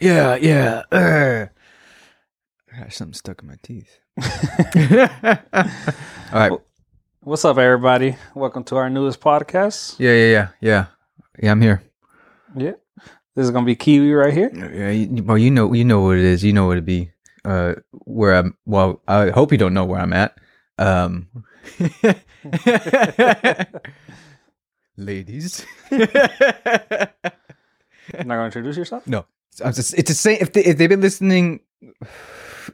Yeah, yeah. Uh. I got something stuck in my teeth. All right. What's up, everybody? Welcome to our newest podcast. Yeah, yeah, yeah, yeah. Yeah, I'm here. Yeah, this is gonna be Kiwi right here. Yeah, you, well, you know, you know what it is. You know what it be. Uh, where I'm. Well, I hope you don't know where I'm at. Um, ladies. Not gonna introduce yourself. No, I'm just, it's the same. If they if they've been listening,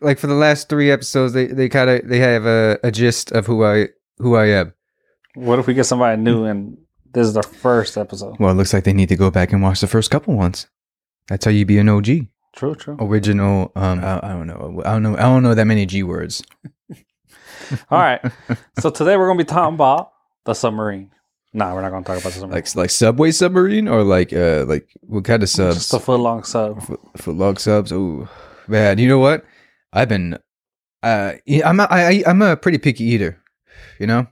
like for the last three episodes, they they kind of they have a, a gist of who I who I am. What if we get somebody new and this is the first episode? Well, it looks like they need to go back and watch the first couple ones. That's how you be an OG, True, true. original. Um, I, I don't know. I don't know. I don't know that many G words. All right. So today we're gonna be talking about the submarine. Nah, we're not gonna talk about the submarine. Like like Subway submarine or like uh like what kind of subs? Just a foot long sub. Foot, foot log subs. Oh man, you know what? I've been. Uh, I'm a, I, I- I'm a pretty picky eater, you know.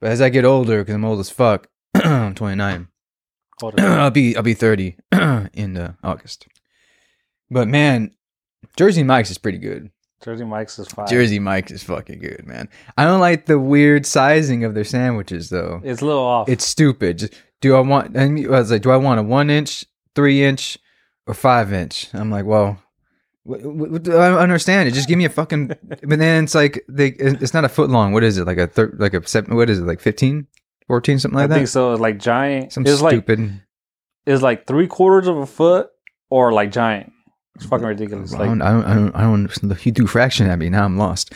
But as I get older, because I'm old as fuck, I'm 29. I'll be I'll be 30 in uh, August. But man, Jersey Mike's is pretty good. Jersey Mike's is fine. Jersey Mike's is fucking good, man. I don't like the weird sizing of their sandwiches though. It's a little off. It's stupid. Just, do I want? And I was like, do I want a one inch, three inch, or five inch? I'm like, well, I don't understand it. Just give me a fucking. but then it's like they. It's not a foot long. What is it? Like a thir- like a seven. What is it? Like 15, 14, something I like that. I think so. It's like giant. Some it's like stupid. it's like three quarters of a foot or like giant. It's fucking ridiculous. I Like don't, I don't, I don't, I don't, he threw fraction at me. Now I'm lost.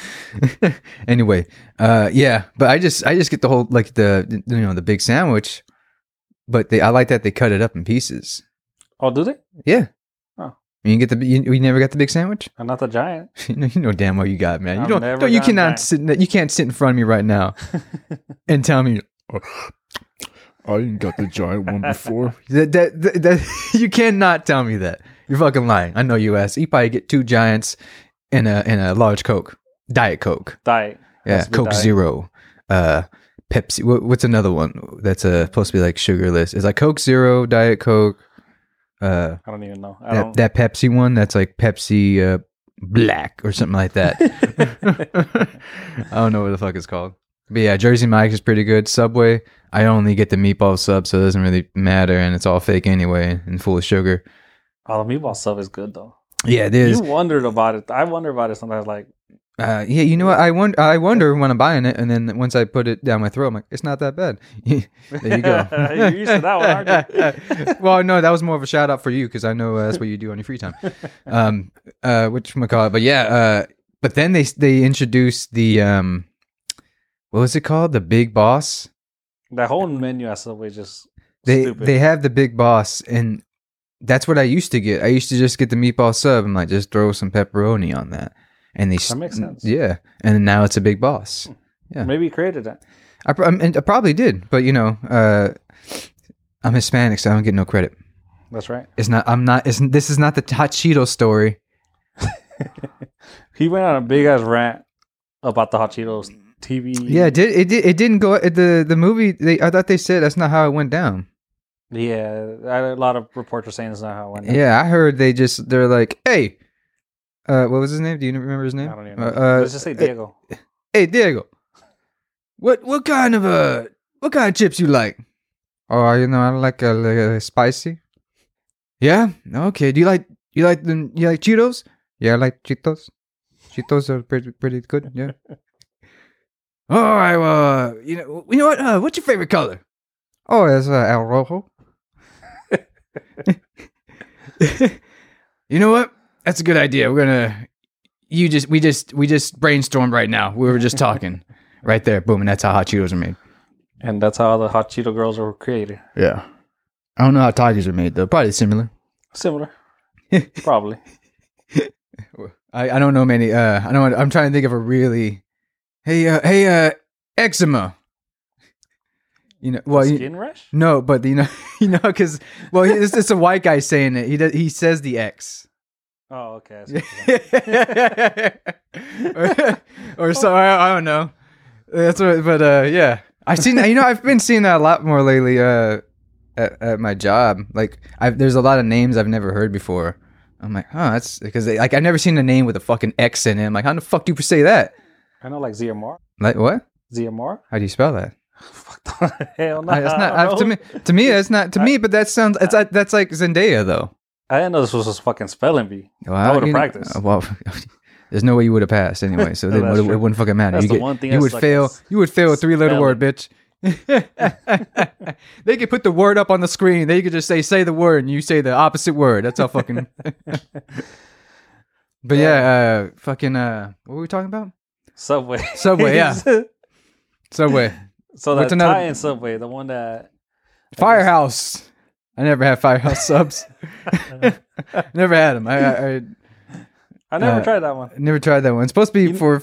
anyway, uh, yeah, but I just, I just get the whole, like the, you know, the big sandwich, but they, I like that they cut it up in pieces. oh, do they? Yeah. Oh. You get the, you, you never got the big sandwich? I'm not the giant. you know, you know damn well you got, man. You I've don't, don't you cannot that. sit, you can't sit in front of me right now and tell me, I didn't got the giant one before. that, that, that, that you cannot tell me that. You're fucking lying. I know you asked. You probably get two giants in a, in a large Coke, Diet Coke. Diet. Yeah, Has to be Coke diet. Zero, uh, Pepsi. What, what's another one that's uh, supposed to be like sugarless? Is like Coke Zero, Diet Coke. Uh, I don't even know. I don't. that, that Pepsi one that's like Pepsi uh, Black or something like that. I don't know what the fuck it's called. But yeah, Jersey Mike's is pretty good. Subway, I only get the meatball sub, so it doesn't really matter, and it's all fake anyway and full of sugar. Oh, the meatball stuff is good though. Yeah, it is. You wondered about it. I wonder about it sometimes. Like, Uh, yeah, you know what? I wonder. I wonder when I'm buying it, and then once I put it down my throat, I'm like, it's not that bad. there you go. You're used to that one, aren't you? well, no, that was more of a shout out for you because I know uh, that's what you do on your free time. Um, uh, which call it? But yeah, uh, but then they they introduced the um, what was it called? The Big Boss. that whole menu at Subway just They stupid. they have the Big Boss, and that's what I used to get. I used to just get the meatball sub and like just throw some pepperoni on that. And they That makes sense. Yeah, and now it's a Big Boss. yeah. Maybe you created that. I, pr- I, mean, I probably did, but you know, uh, I'm Hispanic, so I don't get no credit. That's right. It's not. I'm not. It's, this is not the hot Cheeto story. He went on a big ass rant about the Hot Cheetos TV. Yeah, it did. It did. It didn't go. The the movie. They. I thought they said that's not how it went down. Yeah. A lot of reports are saying it's not how it went. down. Yeah, I heard they just. They're like, hey, uh, what was his name? Do you remember his name? I don't even know. Uh, uh, Let's just say Diego. Hey, Diego. What what kind of uh what kind of chips you like? Oh, you know, I like a, like a spicy. Yeah. Okay. Do you like you like the you like Cheetos? Yeah, I like Cheetos. Cheetos are pretty pretty good. Yeah. All right. Well, uh, you know you know what? Uh, what's your favorite color? Oh, it's uh, El Rojo. You know what? That's a good idea. We're gonna. You just we just we just brainstormed right now. We were just talking right there. Boom, and that's how hot Cheetos are made. And that's how the Hot Cheeto girls were created. Yeah. I don't know how Tigers are made though. Probably similar. Similar. Probably. I, I don't know many. Uh, I don't. I'm trying to think of a really. Hey, uh, hey, uh, eczema. You know, well, you, Skin rash? no, but you know, you know, because well, it's, it's a white guy saying it. He does. He says the X. Oh, okay. I see what you're saying. or, or so I, I don't know. That's what, but uh, yeah, I've seen that. You know, I've been seeing that a lot more lately. Uh, at, at my job, like I've there's a lot of names I've never heard before. I'm like, huh, that's because like I've never seen a name with a fucking X in it. I'm like, how the fuck do you say that? I know like ZMR. Like what? ZMR? How do you spell that? Fuck the hell no. Uh, to me. To me, it's not to me. But that sounds. It's uh, that's like Zendaya though. I didn't know this was a fucking spelling bee. Well, I you know- practiced. uh, well, there's no way you would have passed anyway. So No, then it, it wouldn't fucking matter. That's you the get- one thing you would like fail. You would fail a three letter word, bitch. they could put the word up on the screen. They could just say say the word, and you say the opposite word. That's how fucking. but yeah, uh, fucking. Uh, what were we talking about? Subway. Subway, yeah. Subway, so What's that another- tie-in Subway, the one that Firehouse. I never had Firehouse subs. never had them. I, I, I I never Uh, tried that one. never tried that one. It's supposed to be You- for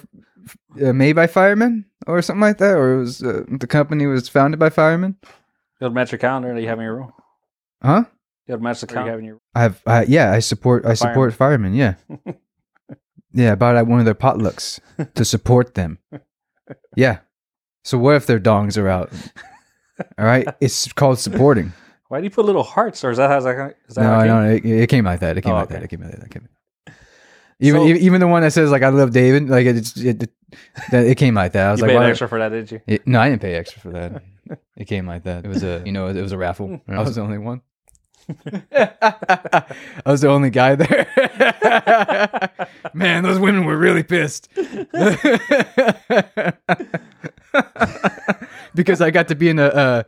uh, made by firemen or something like that, or it was uh, the company was founded by firemen. You have to match your calendar that you have in your room. Huh? You have to match the calendar you have in your room. I've I, yeah, I support I support firemen. Yeah, yeah. I bought at one of their potlucks to support them. Yeah. So what if their dongs are out? All right, it's called supporting. Why do you put little hearts, or is that how is that? Is that No, it no, came? it, it came like that. It came Oh, like okay. that. It came like that. It came. Even So- even the one that says like I love David, like it's it, it, it came like that. I was You like, paid extra for that, did you? It, no, I didn't pay extra for that. It came like that. It was a, you know, it was a raffle. Hmm. I was the only one. I was the only guy there. Man, those women were really pissed. because I got to be in a uh,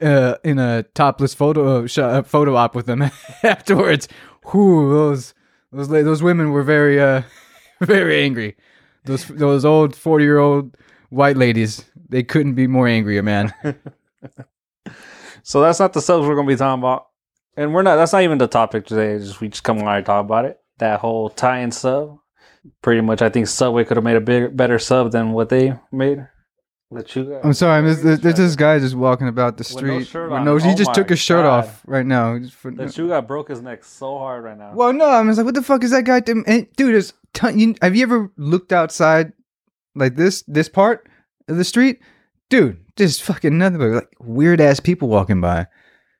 uh, in a topless photo uh, photo op with them afterwards. Whew, those those those women were very uh very angry. Those those old forty year old white ladies. They couldn't be more angrier, man. So that's not the subs we're gonna be talking about, and we're not. That's not even the topic today. Just we just come on and talk about it. That whole tie-in sub. Pretty much, I think Subway could have made a big, better sub than what they made. Lechuga. I'm sorry. There's, there's, there's this guy just walking about the With no street. shirt with on. no- he Oh just took his shirt God. off right now. Just for- Lechuga broke his neck so hard right now. well, no, I was like, what the fuck is that guy doing? And, dude, there's ton- you, have you ever looked outside like this this part of the street? Dude, just fucking nothing but like weird ass people walking by. I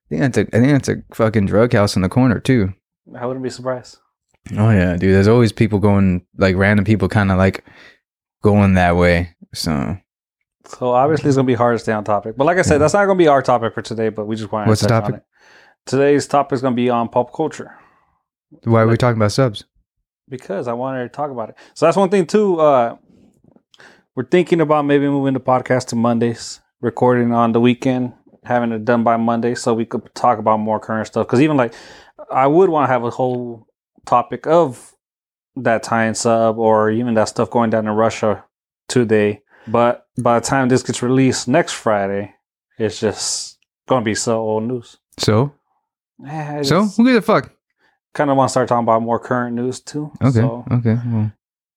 think that's a I think that's a fucking drug house in the corner too. I wouldn't be surprised. Oh yeah, dude. There's always people going like random people kind of like going that way. So So obviously, it's gonna be hard to stay on topic. But like I said, that's not gonna be our topic for today. But we just want What's to the touch on topic? it. Today's topic is gonna be on pop culture why are we talking about subs? because I wanted to talk about it. So that's one thing too. Uh, we're thinking about maybe moving the podcast to Mondays, recording on the weekend, having it done by Monday, so we could talk about more current stuff. Because even like, I would want to have a whole topic of that tie-in sub or even that stuff going down in Russia today. But by the time this gets released next Friday, it's just gonna be so old news. So so who gives a fuck? kind of want to start talking about more current news too. Okay, So okay. Well,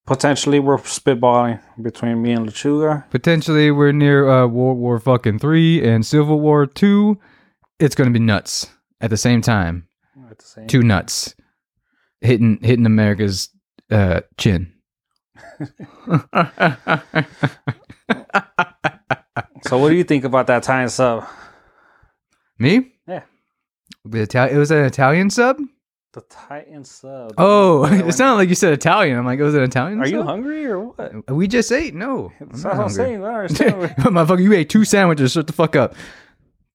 potentially we're spitballing between me and Lechuga. potentially we're near uh, World War fucking three and Civil War two. It's gonna be nuts at the same time. At the same. Two nuts hitting hitting America's uh, chin. So what do you think about that tie-in sub? Me? Yeah. The it was an Italian sub. The Titan sub. Oh, it sounded like you said Italian. I'm like, it was an Italian. Are you hungry or what? Uh, we just ate. No, I'm That's not I'm saying. I understand. Motherfucker, you ate two sandwiches. Shut the fuck up.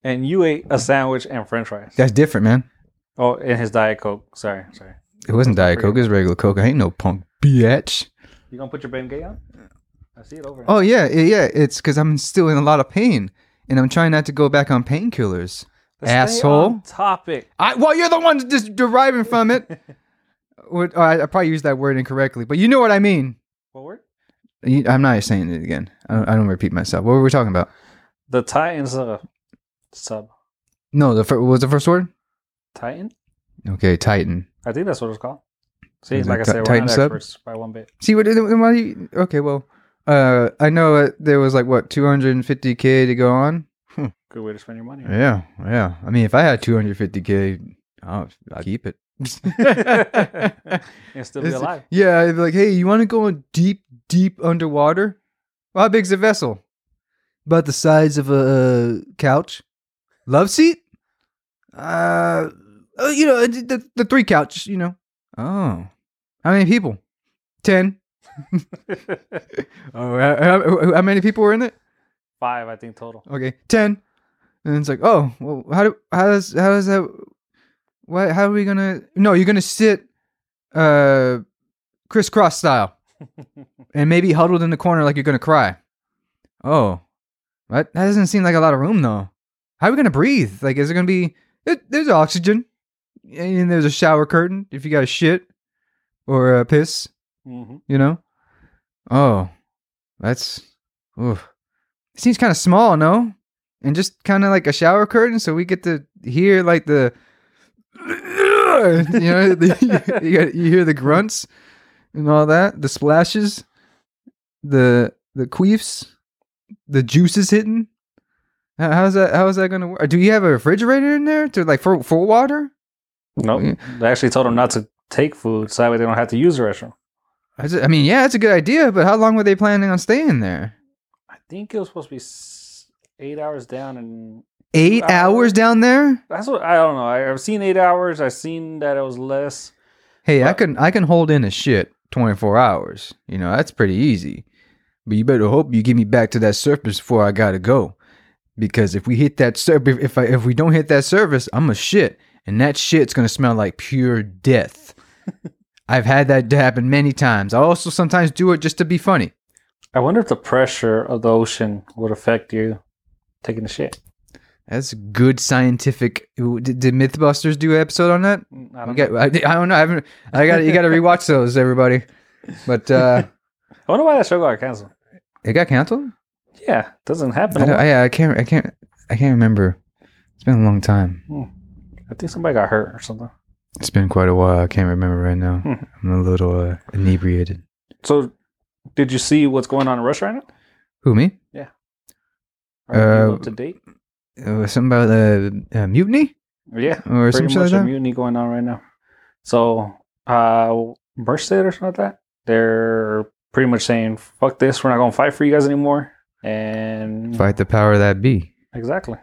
and you ate a sandwich and French fries. That's different, man. Oh, and his diet coke. Sorry, sorry. It wasn't Diet Coke. It was regular Coke. I ain't no punk bitch. You gonna put your Ben Gay on? I see it over. Oh yeah, yeah, yeah. It's because I'm still in a lot of pain, and I'm trying not to go back on painkillers. Asshole. Topic. I well, you're the one just deriving from it. What- oh, I, I probably used that word incorrectly, but you know what I mean. What word? You- I'm not saying it again. I don't, I don't repeat myself. What were we talking about? The Titans uh, sub. No, the fir- what was the first word? Titan. Okay, Titan. I think that's what it's called. See, Is like I Ti- said, we're Titan not sub? experts by one bit. See what? why you- Okay, well, uh, I know uh, there was like what 250k to go on. Good way to spend your money. Yeah, yeah. I mean, if I had 250k, oh, I'd keep it. and still be It's- alive. Yeah, I'd be like, hey, you want to go in deep, deep underwater? Well, how big's the vessel? About the size of a uh, couch. Love seat? Uh, uh, you know, the, the, the three couch, you know, Oh, how many people? Ten. Oh, how, how, many people were in it? Five, I think total. Okay, ten. And it's like, oh, well, how do how does how does that? What? How are we gonna? No, you're gonna sit, uh, crisscross style, and maybe huddled in the corner like you're gonna cry. Oh, what? That doesn't seem like a lot of room though. How are we gonna breathe? Like, is it gonna be? It, there's oxygen, and there's a shower curtain if you got a shit or a piss. hmm You know? Oh, that's. Oof. It seems kind of small, no? And just kind of like a shower curtain, so we get to hear like the. You know, the, you, got- you hear the grunts and all that, the splashes, the the queefs, the juices hitting. How's that? How is that gonna work? Do you have a refrigerator in there to like for for water? Nope. Yeah. They actually told them not to take food, so that way they don't have to use the restroom. I just- I mean, yeah, it's a good idea, but how long were they planning on staying there? I think it was supposed to be eight hours down, and Eight hours? hours down there? that's what I don't know. I, I've seen eight hours. I've seen that it was less. Hey, I can I can hold in a shit twenty four hours. You know that's pretty easy. But you better hope you get me back to that surface before I gotta go, because if we hit that surface, if I if we don't hit that surface, I'm a shit, and that shit's gonna smell like pure death. I've had that happen many times. I also sometimes do it just to be funny. I wonder if the pressure of the ocean would affect you taking a shit. That's good scientific. Did, did MythBusters do an episode on that? Mm, I don't, know. I, I don't know. I haven't. I got. You got to rewatch those, everybody. But uh I wonder why that show got canceled. it got canceled. Yeah, it doesn't happen. I. I, I can't. I can't. I can't remember. It's been a long time. I think somebody got hurt or something. It's been quite a while. I can't remember right now. Hmm. I'm a little uh, inebriated. So, did you see what's going on in Russia right now? Who me? Yeah. Are you Uh, up to date? Uh, something about the uh, mutiny Yeah, or some pretty shit like a that. mutiny going on right now. So, uh, Merced or something like that. They're pretty much saying, "Fuck this! We're not gonna fight for you guys anymore." And Fight the power that be. exactly,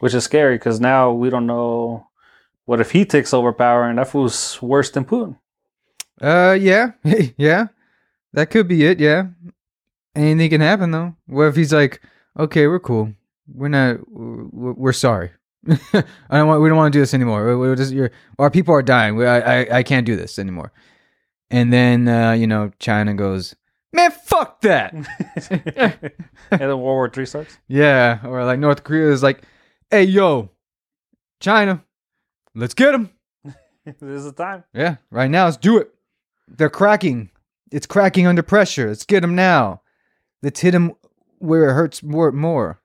which is scary because now we don't know what if he takes over power and that fool's worse than Putin. Uh, yeah, yeah, that could be it. Yeah, anything can happen though. What if he's like, okay, we're cool. We're not. We're, we're sorry. I don't want. We don't want to do this anymore. Just- you're- our people are dying. We, I, I, I can't do this anymore. And then, uh, you know, China goes, man, fuck that. and then World War Three starts. yeah, or like North Korea is like, hey, yo, China, let's get them. this is the time. Yeah, right now, let's do it. They're cracking. It's cracking under pressure. Let's get them now. Let's hit them where it hurts more. More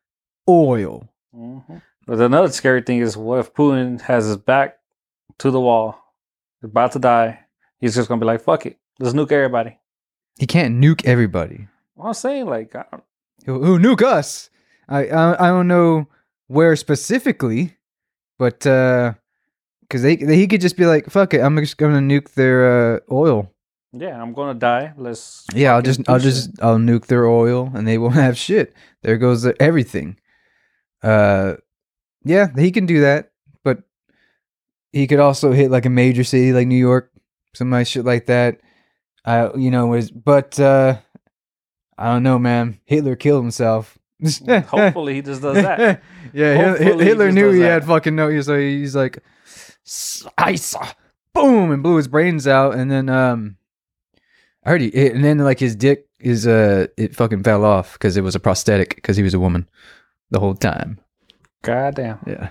oil. hmm But another scary thing is, what if Putin has his back to the wall, about to die? He's just gonna be like, "Fuck it, let's nuke everybody." He can't nuke everybody. I'm saying, like, I don't, Who, who nuke us? I, I I don't know where specifically, but uh, because they, they he could just be like, fuck it, I'm just gonna nuke their uh, oil. yeah, I'm gonna die. Let's Yeah, I'll just I'll shit." just I'll nuke their oil and they won't have shit. There goes the, everything. Uh yeah, he can do that, but he could also hit like a major city like New York, some nice shit like that. Uh you know, was but uh I don't know, man. Hitler killed himself. Hopefully, he just does that. yeah, Hopefully he Hitler just knew he that. had fucking no. Like, he's like, ice, boom, and blew his brains out, and then um, I heard he, and then like his dick is uh, it fucking fell off because it was a prosthetic because he was a woman the whole time. God damn, Yeah,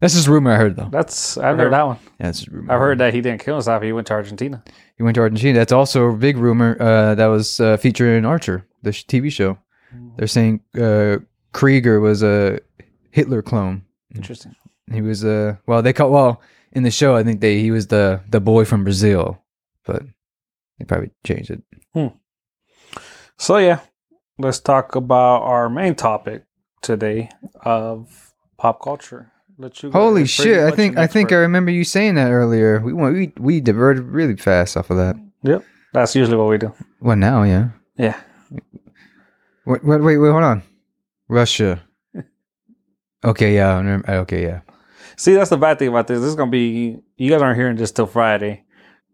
that's just rumor I heard though. that's I've heard that one. Yeah, that's just rumor. I've heard that he didn't kill himself. He went to Argentina. he went to Argentina. That's also a big rumor. Uh, that was uh, featured in Archer, the sh- TV show. They're saying uh, Krieger was a Hitler clone. Interesting. He was uh well they call well in the show I think they he was the the boy from Brazil, but they probably changed it. Hmm. So yeah, let's talk about our main topic today of pop culture. Holy shit! I think I think I remember you saying that earlier. We went we we diverted really fast off of that. Yep, that's usually what we do. Well, now yeah. Yeah. Wait wait wait, wait hold on. Russia. Okay, yeah. Remember- Okay, yeah. See, that's the bad thing about this. This is gonna be you guys aren't hearing this till Friday,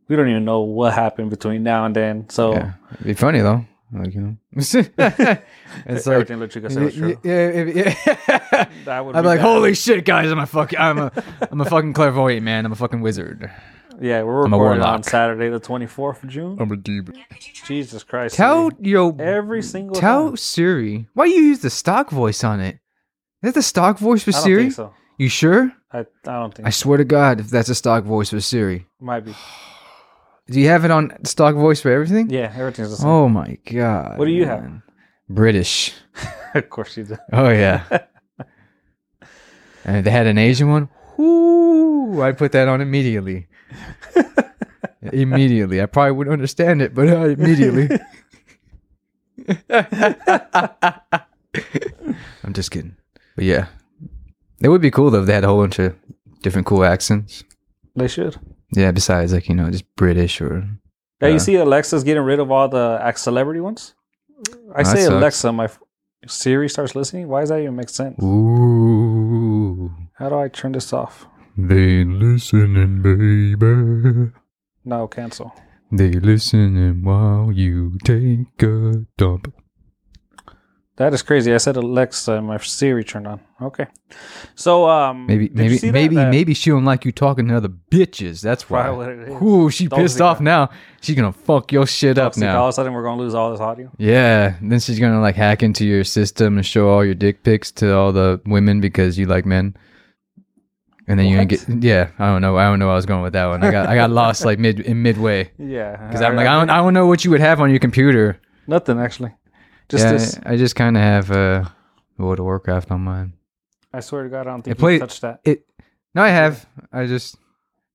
We don't even know what happened between now and then. So Yeah, it'd be funny though. Like you know, it's like Lechuga said was true. yeah, yeah. That would I'm be like, bad. holy shit, guys! I'm a fucking, I'm a, I'm a fucking clairvoyant man. I'm a fucking wizard. Yeah, we're I'm recording on. Saturday, the 24th of June. I'm a demon. Jesus Christ. Tell Siri. yo, every single tell time. Siri why you use the stock voice on it. Is that the stock voice for I don't Siri? think so. You sure? I, I don't think I swear to God, if that's a stock voice for Siri, Might be. do you have it on stock voice for everything? Yeah, everything's the same. Oh my God! What do you have? British. of course you do. Oh yeah. and if they had an Asian one, whoo, I'd put that on immediately. immediately. I probably wouldn't understand it, but uh, immediately. I'm just kidding. But yeah. It would be cool though if they had a whole bunch of different cool accents. They should. Yeah, besides like, you know, just British or Yeah, you Uh, see, Alexa's getting rid of all the celebrity ones. I say sucks. Alexa, my Siri starts listening. Why does that even make sense? Ooh. How do I turn this off? They listening, baby. No, cancel. They listening while you take a dump. That is crazy. I said Alexa, and my Siri turned on. Okay, so um, Maybe, you maybe, that? maybe, That- maybe she don't like you talking to other bitches. That's why. Ooh, she Don't pissed off now. She's gonna fuck your shit up now. All of a sudden, we're gonna lose all this audio. Yeah, then she's gonna like hack into your system and show all your dick pics to all the women because you like men. And then you're gonna get yeah. I don't know. I don't know. Where I was going with that one. I got I got lost like mid in midway Yeah, because I'm like I don't I don't know what you would have on your computer. nothing actually. Just yeah, this. I just kind of have uh, World of Warcraft on mine. I swear to God, I don't think It you touched that. It no, I have. I just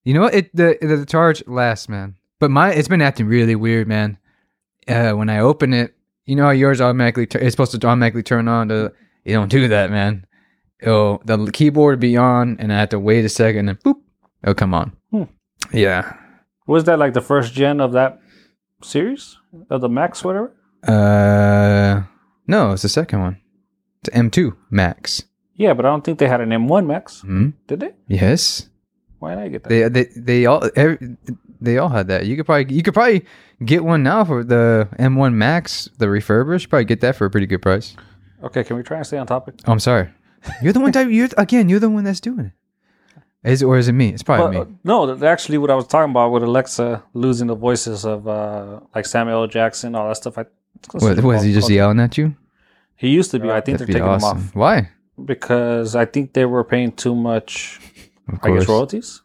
you know what it the the charge lasts, man. But my it's been acting really weird, man. Uh, when I open it, you know how yours automatically tu- it's supposed to automatically turn on. To you don't do that, man. It'll the keyboard be on, and I have to wait a second, and boop, it'll come on. Hmm. Yeah. Was that like the first gen of that series of the Max, whatever? Uh, no, it's the second one. It's M2 Max. Yeah, but I don't think they had an M1 Max, Hmm. did they? Yes. Why did I get that? They they they all every, they all had that. You could probably you could probably get one now for the M1 Max, the refurbished. Probably get that for a pretty good price. okay, can we try and stay on topic? Oh, I'm sorry. You're the one. Type, you're again. You're the one that's doing it. Is or is it me? It's probably Well, me. uh, no, actually, what I was talking about with Alexa losing the voices of uh, like Samuel L. Jackson, all that stuff. I, What was he just yelling at you? He used to be. I think That'd they're taking awesome. him off Why? because I think they were paying too much. Of I guess royalties.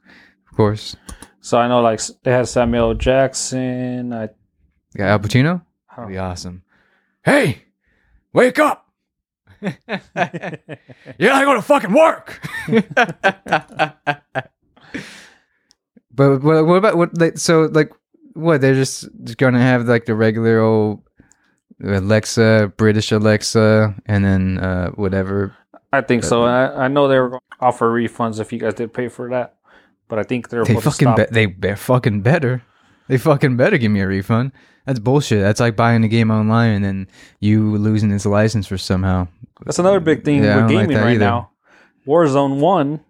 of course. So I know like they had Samuel Jackson. I, You got Al Pacino. I That'd be awesome. Hey, wake up! You're not going to fucking work. but what, what about what? Like, so like, what? They're just, just gonna have like the regular old Alexa, British Alexa, and then uh whatever. I think so. I, I know they were going to offer refunds if you guys did pay for that, but I think they're They fucking be- they fucking better. They fucking better give me a refund. That's bullshit. That's like buying a game online and then you losing its license for somehow. That's another big thing Yeah, with don't like gaming right either. now. Warzone One,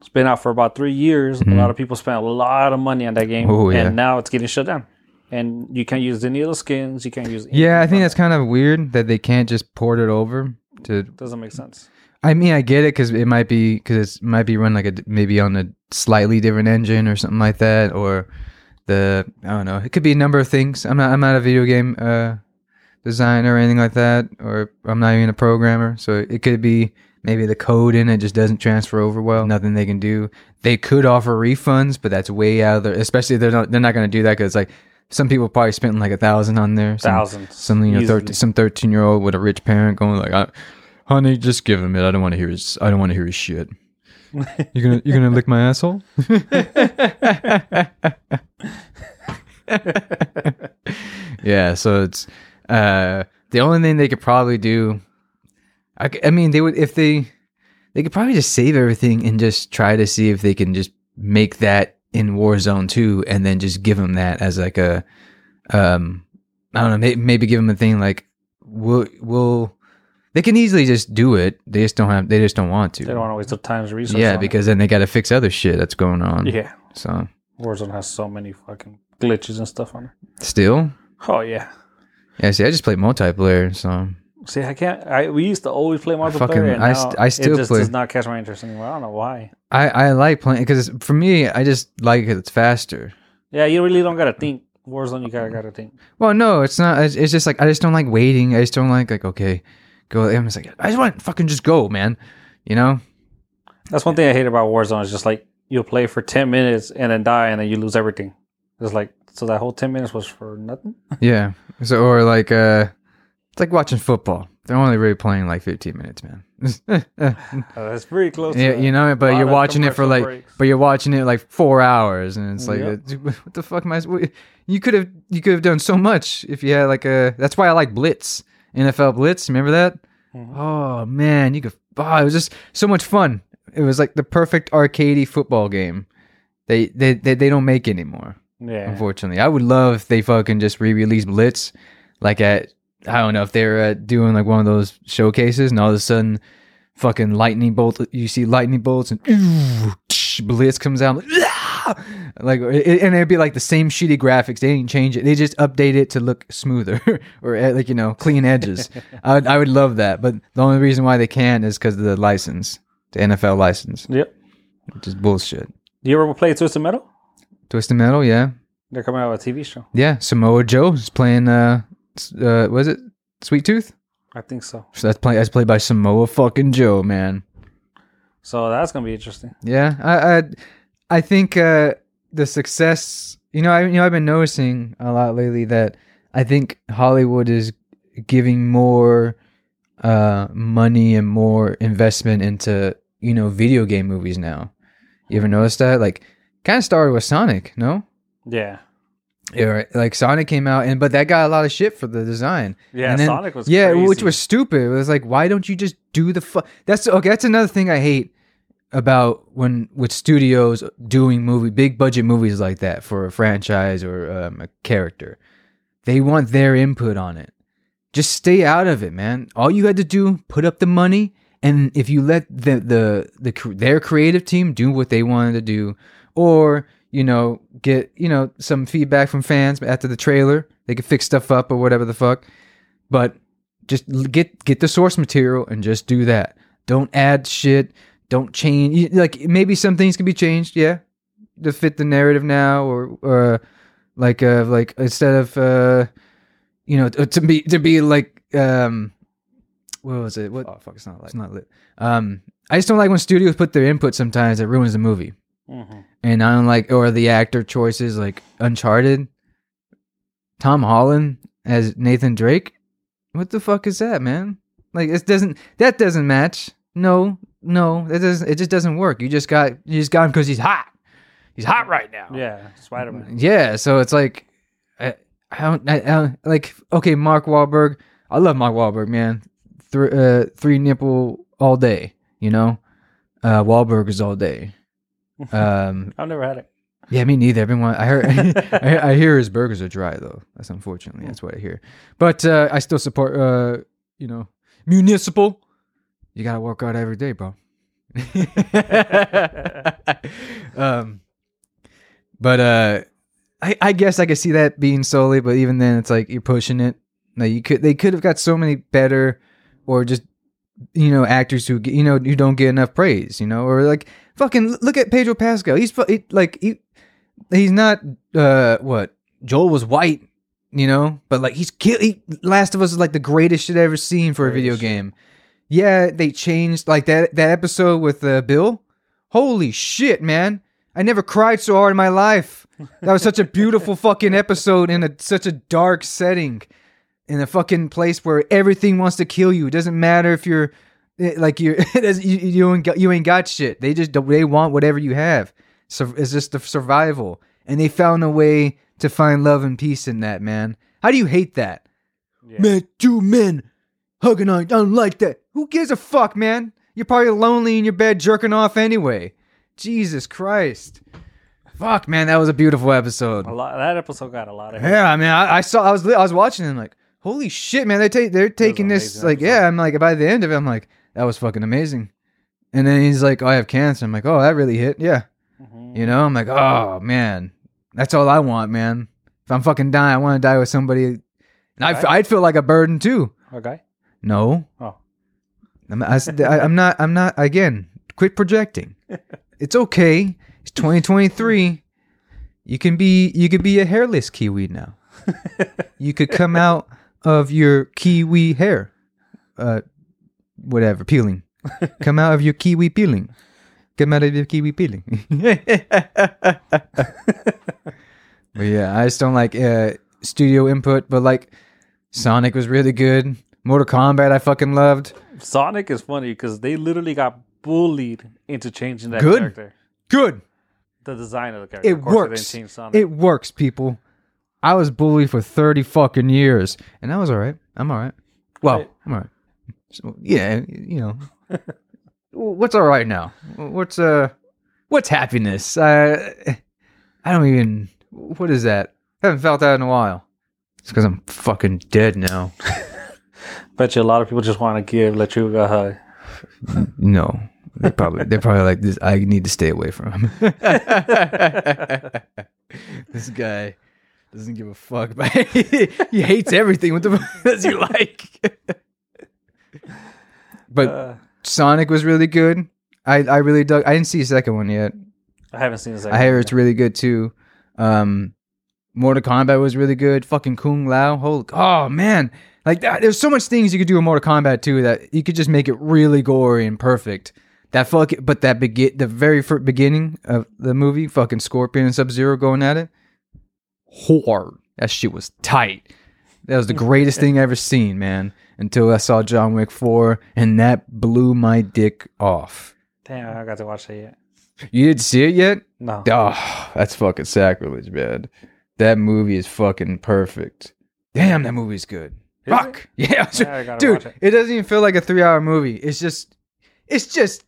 it's been out for about three years. Mhm. A lot of people spent a lot of money on that game, Oh, yeah. and now it's getting shut down. And you can't use the the skins. You can't use. Yeah, I think that's kind of weird that they can't just port it over to. doesn't make sense. I mean, I get it because it might be because it might be run like a maybe on a slightly different engine or something like that, or the I don't know. It could be a number of things. I'm not I'm not a video game uh, designer or anything like that, or I'm not even a programmer, so it could be maybe the code in it just doesn't transfer over well. Nothing they can do. They could offer refunds, but that's way out of their. Especially they're not they're not going to do that because like some people probably spent like a thousand on there. Some, Thousands. some you know 13, some 13 year old with a rich parent going like honey just give him it i don't want to hear his i don't want to hear his shit You're gonna you're gonna lick my asshole yeah so it's uh the only thing they could probably do I mean they would if they they could probably just save everything and just try to see if they can just make that in warzone 2 and then just give them that as like a um I don't know, maybe, maybe give them a thing like we'll we'll they can easily just do it. They just don't have they just don't want to. They don't want to waste the time and resources. yeah, on it. because then they got to fix other shit that's going on. yeah, So Warzone has so many fucking glitches and stuff on it. Still, Oh yeah. yeah. See, I just play multiplayer, so See, I can't. I we used to always play multiplayer. fucking- and I st- I still it just play. does not catch my interest anymore. I don't know why. I I like playing because for me, I just like it. It's faster. Yeah, you really don't gotta think. Warzone, you gotta gotta think. Well, no, it's not. It's, it's just like I just don't like waiting. I just don't like like okay, go. I'm just like I just want to fucking just go, man. You know? That's one thing I hate about Warzone. Is just like you'll play for ten minutes and then die, and then you lose everything. It's like so that whole ten minutes was for nothing. Yeah. So or like uh, it's like watching football. They're only really playing like 15 minutes, man. Uh, that's pretty close. yeah, you know, but you're watching it for like, breaks. but you're watching it like four hours, and it's like, Yep. what the fuck am I? You could have, you could have done so much if you had like a. That's why I like Blitz, NFL Blitz. Remember that? Mhm. Oh man, you could. Oh, it was just so much fun. It was like the perfect arcadey football game. They they they, they don't make anymore. Yeah. Unfortunately, I would love if they fucking just re-release Blitz, like at I don't know if they're uh, doing like one of those showcases, and all of a sudden, fucking lightning bolt. You see lightning bolts, and Blitz comes out. Like, "Ah!" like it, and it'd be like the same shitty graphics. They didn't change it. They just update it to look smoother or uh, like you know clean edges. I would, I would love that, but the only reason why they can't is because of the license, the NFL license, Yep. which is bullshit. Do you ever play Twisted Metal? Twisted Metal, yeah. They're coming out with a TV show. Yeah, Samoa Joe is playing. Uh, uh, was it Sweet Tooth? I think so. So that's play. That's played by Samoa fucking Joe, man. So that's gonna be interesting. Yeah, I, I, I think uh, the success. You know, I, you know, I've been noticing a lot lately that I think Hollywood is giving more uh, money and more investment into you know video game movies now. You ever notice that? Like, kind of started with Sonic, no? Yeah. Yeah, right. like Sonic came out, and but that got a lot of shit for the design. Yeah. Then- Sonic was yeah, crazy. which was stupid. It was like, why don't you just do the fu- That's okay. That's another thing I hate about when with studios doing movie big budget movies like that for a franchise or um, a character. They want their input on it. Just stay out of it, man. All you had to do put up the money, and if you let the the the their creative team do what they wanted to do, or you know get you know some feedback from fans after the trailer, they could fix stuff up or whatever the fuck. But just get get the source material and just do that. Don't add shit. Don't change. Like maybe some things can be changed, yeah, to fit the narrative now, or or like uh like instead of uh you know to be to be like um what was it? What? Oh fuck, it's not lit. It's not lit. Um, I just don't like when studios put their input. Sometimes it ruins the movie, Mhm. and I don't like or the actor choices like Uncharted. Tom Holland as Nathan Drake. What the fuck is that, man? Like it doesn't that doesn't match. No, no, it doesn't. It just doesn't work. You just got you just got him because he's hot. He's hot right now. Yeah. Spider Man. Yeah, so it's like, I, I don't, I, I don't like. Okay, Mark Wahlberg. I love Mark Wahlberg, man. Three, uh, three nipple all day. You know, uh, Wahlburgers all day. Um, I've never had it. yeah, me neither. Everyone, I heard, I, I hear his burgers are dry though. That's unfortunately that's what I hear. But uh, I still support, uh, you know, municipal. You gotta work out every day, bro. um, but uh, I I guess I could see that being solely, but even then, it's like you're pushing it. Like you could, they could have got so many better, or just you know actors who you know who don't get enough praise, you know, or like fucking look at Pedro Pascal. He's he, like he, he's not uh what Joel was white, you know, but like he's kill. He, Last of Us is like the greatest shit I've ever seen for a video game. Yeah, they changed like that that episode with uh, Bill. Holy shit, man! I never cried so hard in my life. That was such a beautiful fucking episode in a such a dark setting, in a fucking place where everything wants to kill you. It doesn't matter if you're eh, like you're you, you ain't got you ain't got shit. They just they want whatever you have. So it's just the survival, and they found a way to find love and peace in that. Man, how do you hate that? Yeah. Man, two men hugging on. I don't like that. Who gives a fuck, man? You're probably lonely in your bed jerking off anyway. Jesus Christ. Fuck, man, that was a beautiful episode. A lot. That episode got a lot of. hate. Yeah, I mean, I, I saw, I was, I was watching and like, holy shit, man, they take, they're taking this, like, episode. yeah. I'm like, by the end of it, I'm like, that was fucking amazing. And then he's like, oh, I have cancer. I'm like, oh, that really hit, yeah. Mhm. You know, I'm like, oh man, That's all I want, man. If I'm fucking dying, I want to die with somebody. And I, Okay. I'd feel like a burden too. Okay. No, Oh. I'm, I, I'm not. I'm not. Again, quit projecting. It's okay. It's 2023. You can be. You could be a hairless kiwi now. You could come out of your kiwi hair, uh, whatever peeling. Come out of your kiwi peeling. Come out of your kiwi peeling. but yeah, I just don't like uh, studio input. But like, Sonic was really good. Mortal Kombat, I fucking loved. Sonic is funny because they literally got bullied into changing that Good. character. Good. The design of the character. It Of course, they works. didn't change Sonic. It works, people. I was bullied for 30 fucking years, and I was all right. I'm all right. Well, Right. I'm all right. So, yeah, you know. what's all right now? What's uh what's happiness? Uh, I don't even what is that? I haven't felt that in a while. It's cuz I'm fucking dead now. Bet you a lot of people just want to give Lechuga a hug. No. They probably they're probably like this I need to stay away from him. this guy doesn't give a fuck about he hates everything. What the fuck does he like? but Uh, Sonic was really good. I, I really dug I didn't see a second one yet. I haven't seen the second. I hear it's really good too. Um Mortal Kombat was really good. Fucking Kung Lao. Holy oh man. Like that, there's so much things you could do in Mortal Kombat too that you could just make it really gory and perfect. That fuck but that begin the very first beginning of the movie, fucking Scorpion and Sub Zero going at it. Hard. That shit was tight. That was the greatest thing I ever seen, man. Until I saw John Wick 4 and that blew my dick off. Damn, I got to watch that yet. You didn't see it yet? No. Oh, that's fucking sacrilege, man. That movie is fucking perfect. Damn, that movie's good. Is Fuck. Yeah, Yeah, I gotta watch dude. it. It. doesn't even feel like a three-hour movie. It's just, it's just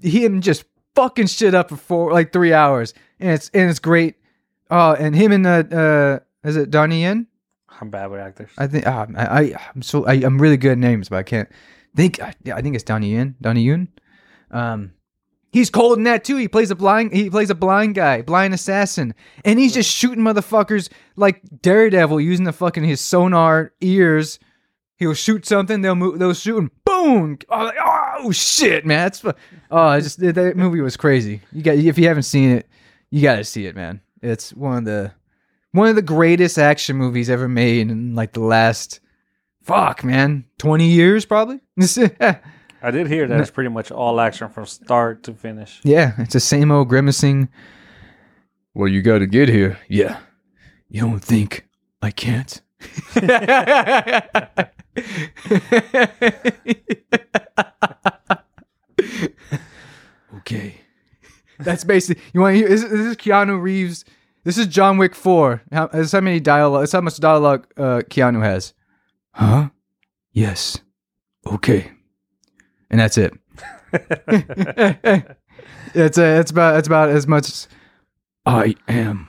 him just fucking shit up for four, like three hours, and it's and it's great. Oh, and him and uh, uh is it Donnie Yen? I'm bad with actors. I think uh, I, I I'm so I, I'm really good at names, but I can't think. I, yeah, I think it's Donnie Yen. Donnie Yun. Um, he's cold in that too. He plays a blind. He plays a blind guy, blind assassin, and he's just shooting motherfuckers like Daredevil using the fucking his sonar ears. He'll shoot something. They'll move. They'll shoot him. Boom! Oh, like, oh shit, man! That's oh, just that movie was crazy. You got if you haven't seen it, you got to see it, man. It's one of the one of the greatest action movies ever made in like the last fuck man 20 years probably? I did hear that it's pretty much all action from start to finish. yeah it's the same old grimacing. Well you gotta get here. Yeah. You don't think i can't? Okay that's basically you want this, this is keanu reeves. This is john wick 4 how, this how many dialogue this is how much dialogue uh, keanu has. Huh? Yes. Okay. And that's it. It's uh, it's about it's about as much as I am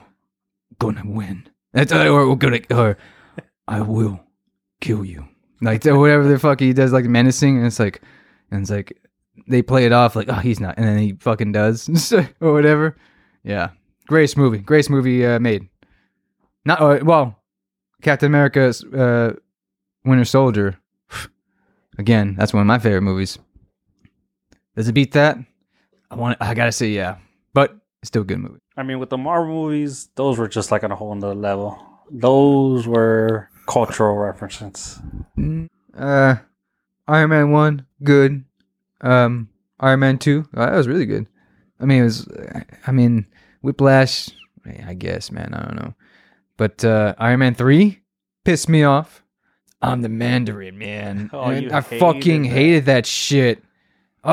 gonna win. That's uh, or, gonna or I will kill you. Like whatever the fuck he does, like menacing, and it's like and it's like they play it off like oh he's not, and then he fucking does or whatever. Yeah, greatest movie, greatest movie uh, made. Not uh, well, Captain America's uh, Winter Soldier. Again, that's one of my favorite movies. Does it beat that? I want. I gotta say, yeah, but it's still a good movie. I mean, with the Marvel movies, those were just like on a whole nother level. Those were cultural references. Mm, Uh, Iron Man one, good. Um, Iron Man two, uh, that was really good. I mean, it was. I mean, Whiplash. I guess, man. I don't know, but uh, Iron Man three pissed me off. I'm the Mandarin, man. Oh, And you I hated fucking that. hated that shit. Oh,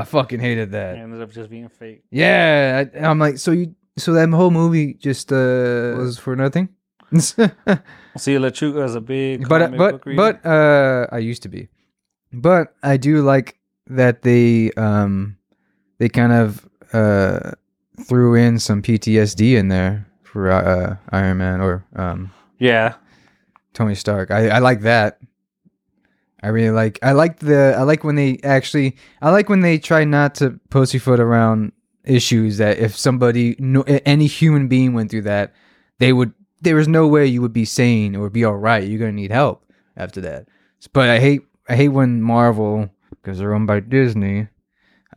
I fucking hated that. It that. ended up just being fake. Yeah, I, I'm like, so you, so that whole movie just uh was for nothing. See, Lechuga is a big but comic but book but uh, I used to be, but I do like that they um they kind of uh threw in some PTSD in there for uh, Iron Man or um yeah, Tony Stark. I I like that. I really like I like the I like when they actually I like when they try not to pussyfoot around issues that if somebody, no, any human being went through that, they would. There was no way you would be sane or be all right. You're gonna need help after that. But I hate, I hate when Marvel, because they're owned by Disney,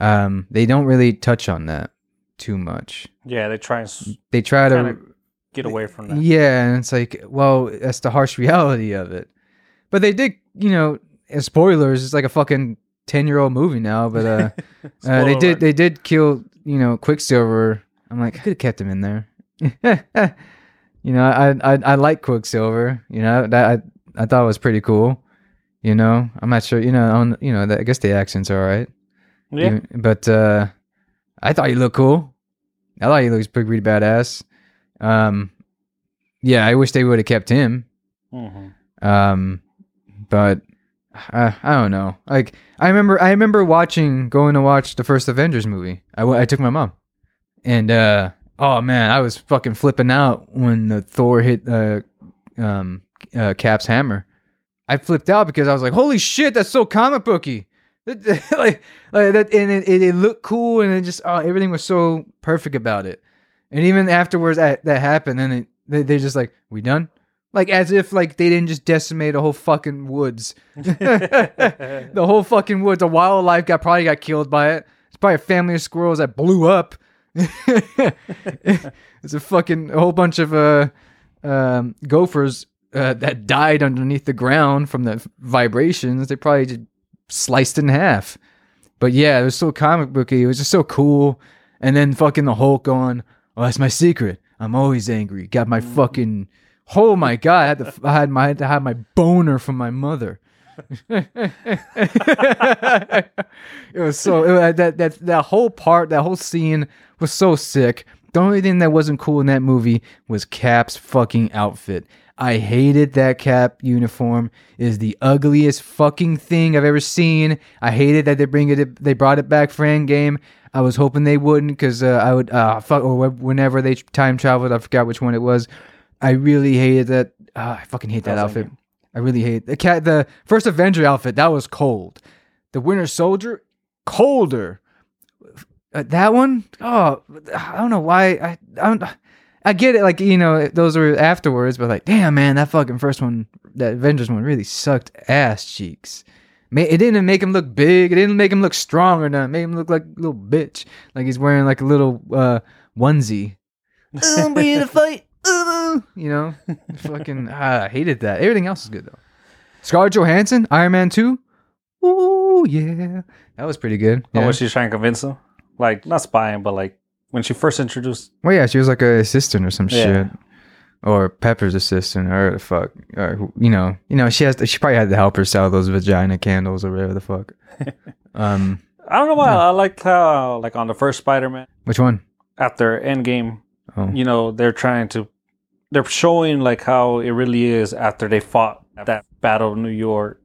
um, they don't really touch on that too much. Yeah, they try and s- They try to get away from that. yeah, and it's like, well, that's the harsh reality of it. But they did, you know, as spoilers, it's like a fucking ten year old movie now. But uh, uh they did they did kill, you know, Quicksilver. I'm like, I could have kept him in there. you know, I I I like Quicksilver. You know that I I thought it was pretty cool. You know, I'm not sure. You know, on you know, I guess the accents are all right. Yeah. Even- but uh, I thought he looked cool. I thought he looked pretty, pretty badass. Um, yeah, I wish they would have kept him. Mm-hmm. Um, but uh, I don't know. Like I remember, I remember watching, going to watch the first Avengers movie. I, I took my mom, and uh, oh man, I was fucking flipping out when the Thor hit uh, um, uh, Cap's hammer. I flipped out because I was like, "Holy shit, that's so comic booky!" like, like that, and it, it, it looked cool, and it just oh, everything was so perfect about it. And even afterwards, that, that happened, and it, they they're just like, "We done?" Like as if like they didn't just decimate a whole fucking woods. the whole fucking woods, a wildlife got probably got killed by it. It's probably a family of squirrels that blew up. it's a fucking a whole bunch of uh um gophers uh, that died underneath the ground from the vibrations. They probably just sliced in half. But yeah, it was so comic booky. It was just so cool. And then fucking the Hulk going, "Oh, that's my secret. I'm always angry." Got my fucking Oh my god! I had to, I had my I had to have my boner from my mother. it was so it, that that that whole part, that whole scene was so sick. The only thing that wasn't cool in that movie was Cap's fucking outfit. I hated that Cap uniform. It is the ugliest fucking thing I've ever seen. I hated that they bring it. They brought it back for Endgame. I was hoping they wouldn't because uh, I would uh, fuck or whenever they time traveled. I forgot which one it was. I really hated that. Uh, I fucking hate that, outfit. I really hate the cat. The first Avenger outfit that was cold. The Winter Soldier colder. Uh, that one, oh, I don't know why. I I don't. I get it, like you know, those were afterwards, but like, damn, man, that fucking first one, that Avengers one, really sucked ass cheeks. It didn't make him look big. It didn't make him look strong or nothing. It made him look like a little bitch, like he's wearing like a little uh, onesie. I'm ready to fight. Uh, you know, fucking, ah, I hated that. Everything else is good though. Scarlett Johansson, Iron Man two. Ooh yeah, that was pretty good. Oh, Yeah. was she trying to convince him? Like not spying, but like when she first introduced. Well, yeah, she was like a assistant or some Yeah. shit, or Pepper's assistant, or the fuck, or you know, you know, she has. To, she probably had to help her sell those vagina candles or whatever the fuck. um, I don't know why I liked how like on the first Spider-Man which one? after Endgame, Oh, you know, they're trying to they're showing like how it really is after they fought that battle of New York.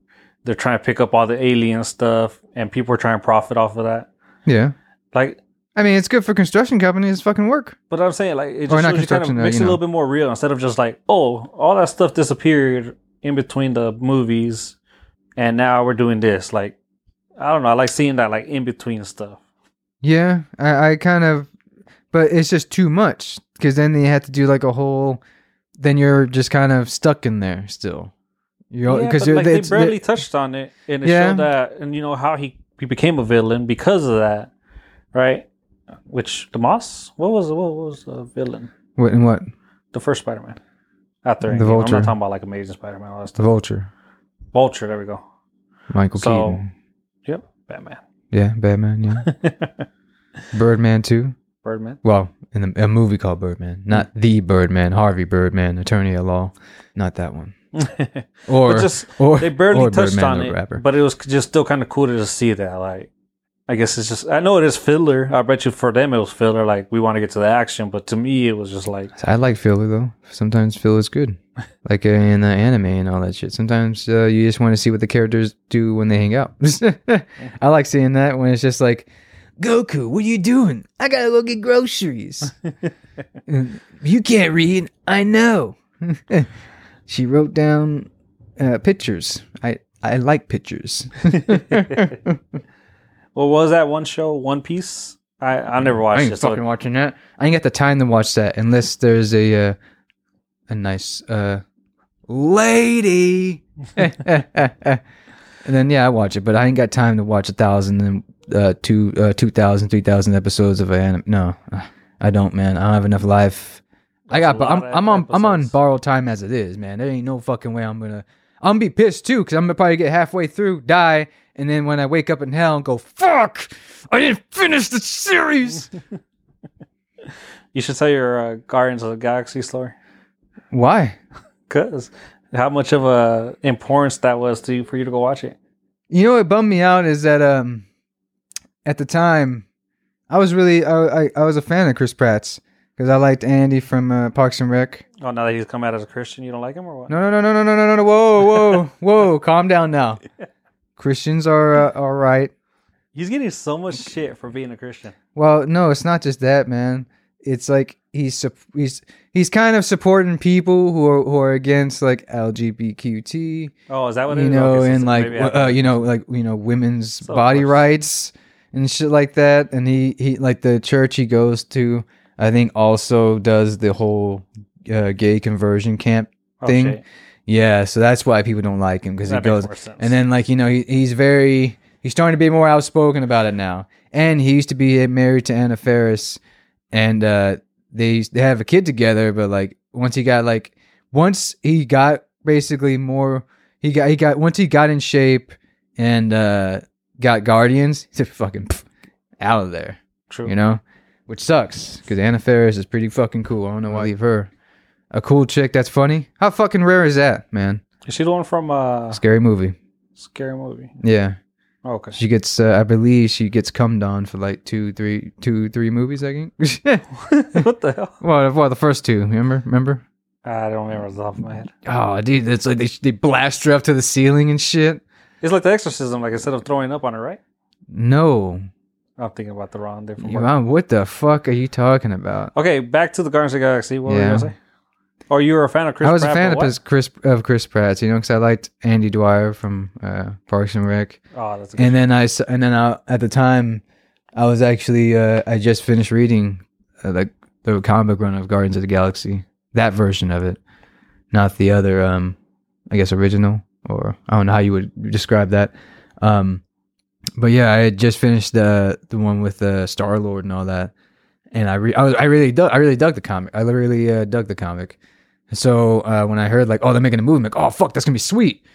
They're trying to pick up all the alien stuff, and people are trying to profit off of that. yeah. Like, I mean, it's good for construction companies. Fucking work. but I'm saying like it just not shows kind of uh, makes it a know. little bit more real instead of just like, oh, all that stuff disappeared in between the movies, and now we're doing this. Like, I don't know. I like seeing that like in between stuff. Yeah, I, I kind of, but it's just too much because then they had to do like a whole. Then you're just kind of stuck in there still. You know, Yeah, because like, they barely touched on it, and it Yeah. showed that, and you know how he, he became a villain because of that, right? Which the Moss, what was what was the villain? what and what The first Spider-Man after The Endgame. I'm not talking about like Amazing Spider-Man. All that the. Vulture, Vulture. There we go. Michael So- Keaton. Yep, Batman. Yeah, Batman. Yeah, Birdman too. Birdman. Well, in a, a movie called Birdman, not the Birdman, Harvey Birdman, attorney at law, not that one. Or but just or they barely or touched Birdman, on it, rapper. but it was just still kind of cool to just see that. Like, I guess it's just I know it is filler. I bet you for them it was filler. Like we want to get to the action, but to me it was just like I like filler though. Sometimes filler is good, like in uh, anime and all that shit. Sometimes uh, you just want to see what the characters do when they hang out. I like seeing that when it's just like, Goku, what are you doing? I gotta go get groceries. you can't read. I know. she wrote down uh, pictures. I I like pictures. Well, what was that one show? One Piece. I I never watched I ain't it. So fucking watching that. I ain't got the time to watch that unless there's a uh, a nice uh lady. and then yeah, I watch it, but I ain't got time to watch a thousand and uh two uh two thousand, three thousand episodes of anime. No, I don't, man. I don't have enough life. I got. That's a I'm I'm on I'm on borrowed time as it is, man. There ain't no fucking way I'm gonna. I'm gonna be pissed too, because I'm gonna probably get halfway through, die, and then when I wake up in hell and go, "Fuck, I didn't finish the series." you should tell your uh, Guardians of the Galaxy story. Why? Because how much of a importance that was to you for you to go watch it. You know what bummed me out is that um, at the time, I was really I I, I was a fan of Chris Pratt's because I liked Andy from uh, Parks and Rec. Oh, now that he's come out as a Christian, you don't like him or what? No, no, no, no, no, no, no, no. Whoa, whoa, whoa! Calm down now. Christians are uh, all right. He's getting so much shit for being a Christian. Well, no, it's not just that, man. It's like he's he's he's kind of supporting people who are who are against like LGBTQT. Oh, is that what you is? know, and like maybe I w- uh, you know, like you know, women's So, body rights and shit like that. And he he like the church he goes to, I think also does the whole uh, gay conversion camp Oh, thing. shit. Yeah, so that's why people don't like him because he That makes goes more sense. and then like you know he, he's very he's starting to be more outspoken about it now. And he used to be married to Anna Faris, and uh, they they have a kid together. But like once he got like once he got basically more he got he got once he got in shape and uh, got Guardians, he's fucking pff, out of there. True. You know, which sucks because Anna Faris is pretty fucking cool. I don't know why I leave her. A cool chick that's funny. How fucking rare is that, man? Is she the one from uh Scary movie. Scary Movie? Yeah. Oh, okay. She gets, uh, I believe, she gets cummed on for like two, three, two, three movies. I think. what the hell? well, well, the first two. Remember? Remember? I don't remember off the top of my head. Oh, dude, it's like they, they blast her up to the ceiling and shit. It's like the exorcism, like instead of throwing up on her, right? No, I'm thinking about the wrong different You- what the fuck are you talking about? Okay, back to the Guardians of the Galaxy. What were you gonna say? Or you were a fan of Chris I was Pratt, a fan of his Chris of Chris Pratt, you know, because I liked Andy Dwyer from uh, Parks and Rec. Oh, that's a good. And then I and then I, at the time, I was actually uh, I just finished reading uh, like the comic run of Guardians of the Galaxy, that version of it, not the other. Um, I guess original, or I don't know how you would describe that. Um, but yeah, I had just finished the the one with uh, Star Lord and all that, and I re- I, was, I really dug I really dug the comic. I literally uh, dug the comic. So uh, when I heard like, oh, they're making a movie, I'm like, oh fuck, that's gonna be sweet.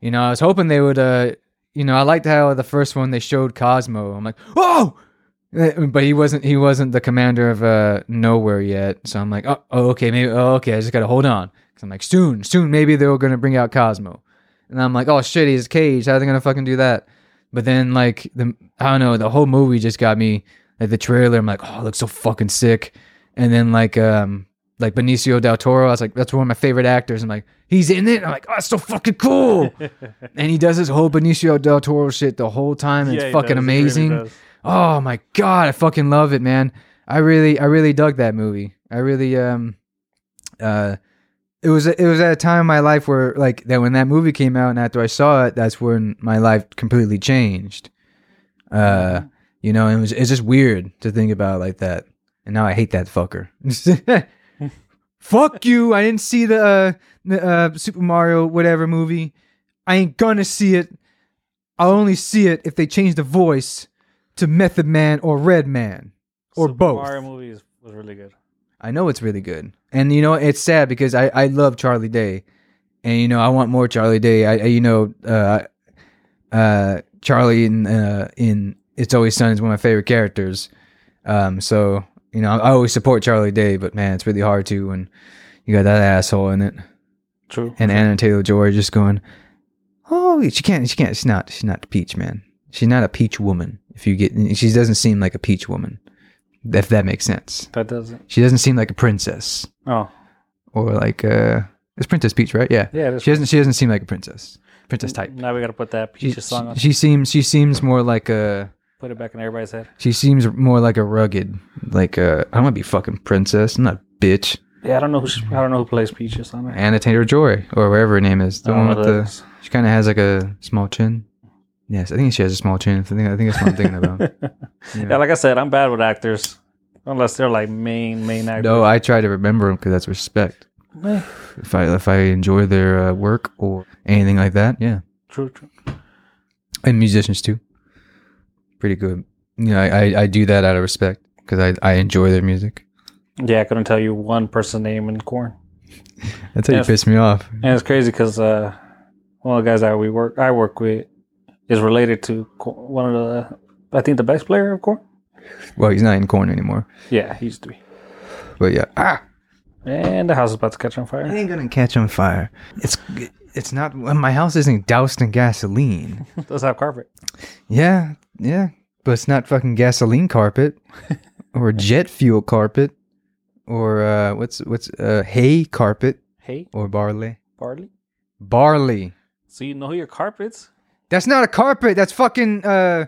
You know, I was hoping they would. Uh, you know, I liked how the first one they showed Cosmo. I'm like, oh, Uh, but he wasn't. He wasn't the commander of uh nowhere yet. So I'm like, oh, oh okay, maybe. Oh, okay, I just gotta hold on. Cause I'm like, soon, soon, maybe they're gonna bring out Cosmo. And I'm like, oh shit, he's caged. How are they gonna fucking do that? But then like the I don't know, the whole movie just got me. Like the trailer, I'm like, oh, it looks so fucking sick. And then like um like Benicio del Toro, I was like, that's one of my favorite actors. I'm like, he's in it. I'm like, oh, that's so fucking cool. and he does his whole Benicio del Toro shit the whole time. And Yeah, it's fucking does. He really amazing. Oh my god, I fucking love it, man. I really, I really dug that movie. I really, um, uh, it was, it was at a time in my life where, like, that when that movie came out and after I saw it, that's when my life completely changed. Uh, you know, it was, it's just weird to think about it like that. And now I hate that fucker. Fuck you! I didn't see the, uh, the uh, Super Mario whatever movie. I ain't gonna see it. I'll only see it if they change the voice to Method Man or Redman or Super both. Mario movies was really good. I know it's really good, and you know it's sad because I I love Charlie Day, and you know I want more Charlie Day. I, I you know uh uh Charlie in uh in It's Always Sun is one of my favorite characters. Um, so you know I, I always support Charlie Day, but man, it's really hard to when you got that asshole in it, True. and Anna Taylor Joy just going, oh she can't she can't she's not she's not Peach man. She's not a peach woman. If you get, she doesn't seem like a peach woman. If that makes sense. that doesn't. She doesn't seem like a princess Oh, or like uh it's Princess Peach, right? Yeah. yeah. She doesn't she doesn't seem like a princess. Princess type. Now we got to put that She, song on. she seems she seems more like a put it back in everybody's head. she seems more like a rugged like uh I don't want to be fucking princess. I'm not bitch. Yeah, I don't know who. She, I don't know who plays Peaches on it. Anna Taylor Joy or whatever her name is. The don't one with the is. she kind of has like a small chin. Yes, I think she has a small chin. I think I think that's what I'm thinking about. yeah. like I said, I'm bad with actors unless they're like main main actors. No, I try to remember them because that's respect. If I if I enjoy their uh, work or anything like that, yeah, true, true. and musicians too. Pretty good. You know, I I, do that out of respect because I I enjoy their music. Yeah, I couldn't tell you one person name in Korn, That's how you piss me off. and it's crazy because uh, one of the guys that we work I work with is related to one of the I think the best player of Korn. Well, he's not in Korn anymore, Yeah, he used to be. but yeah. Ah, And the house is about to catch on it fire. ain't gonna catch on fire. It's it's not. My house isn't doused in gasoline. It does have carpet. Yeah, yeah, but it's not fucking gasoline carpet or jet fuel carpet or uh, what's what's uh, hay carpet Hay or barley. barley. Barley. So you know your carpets. That's not a carpet. That's fucking uh,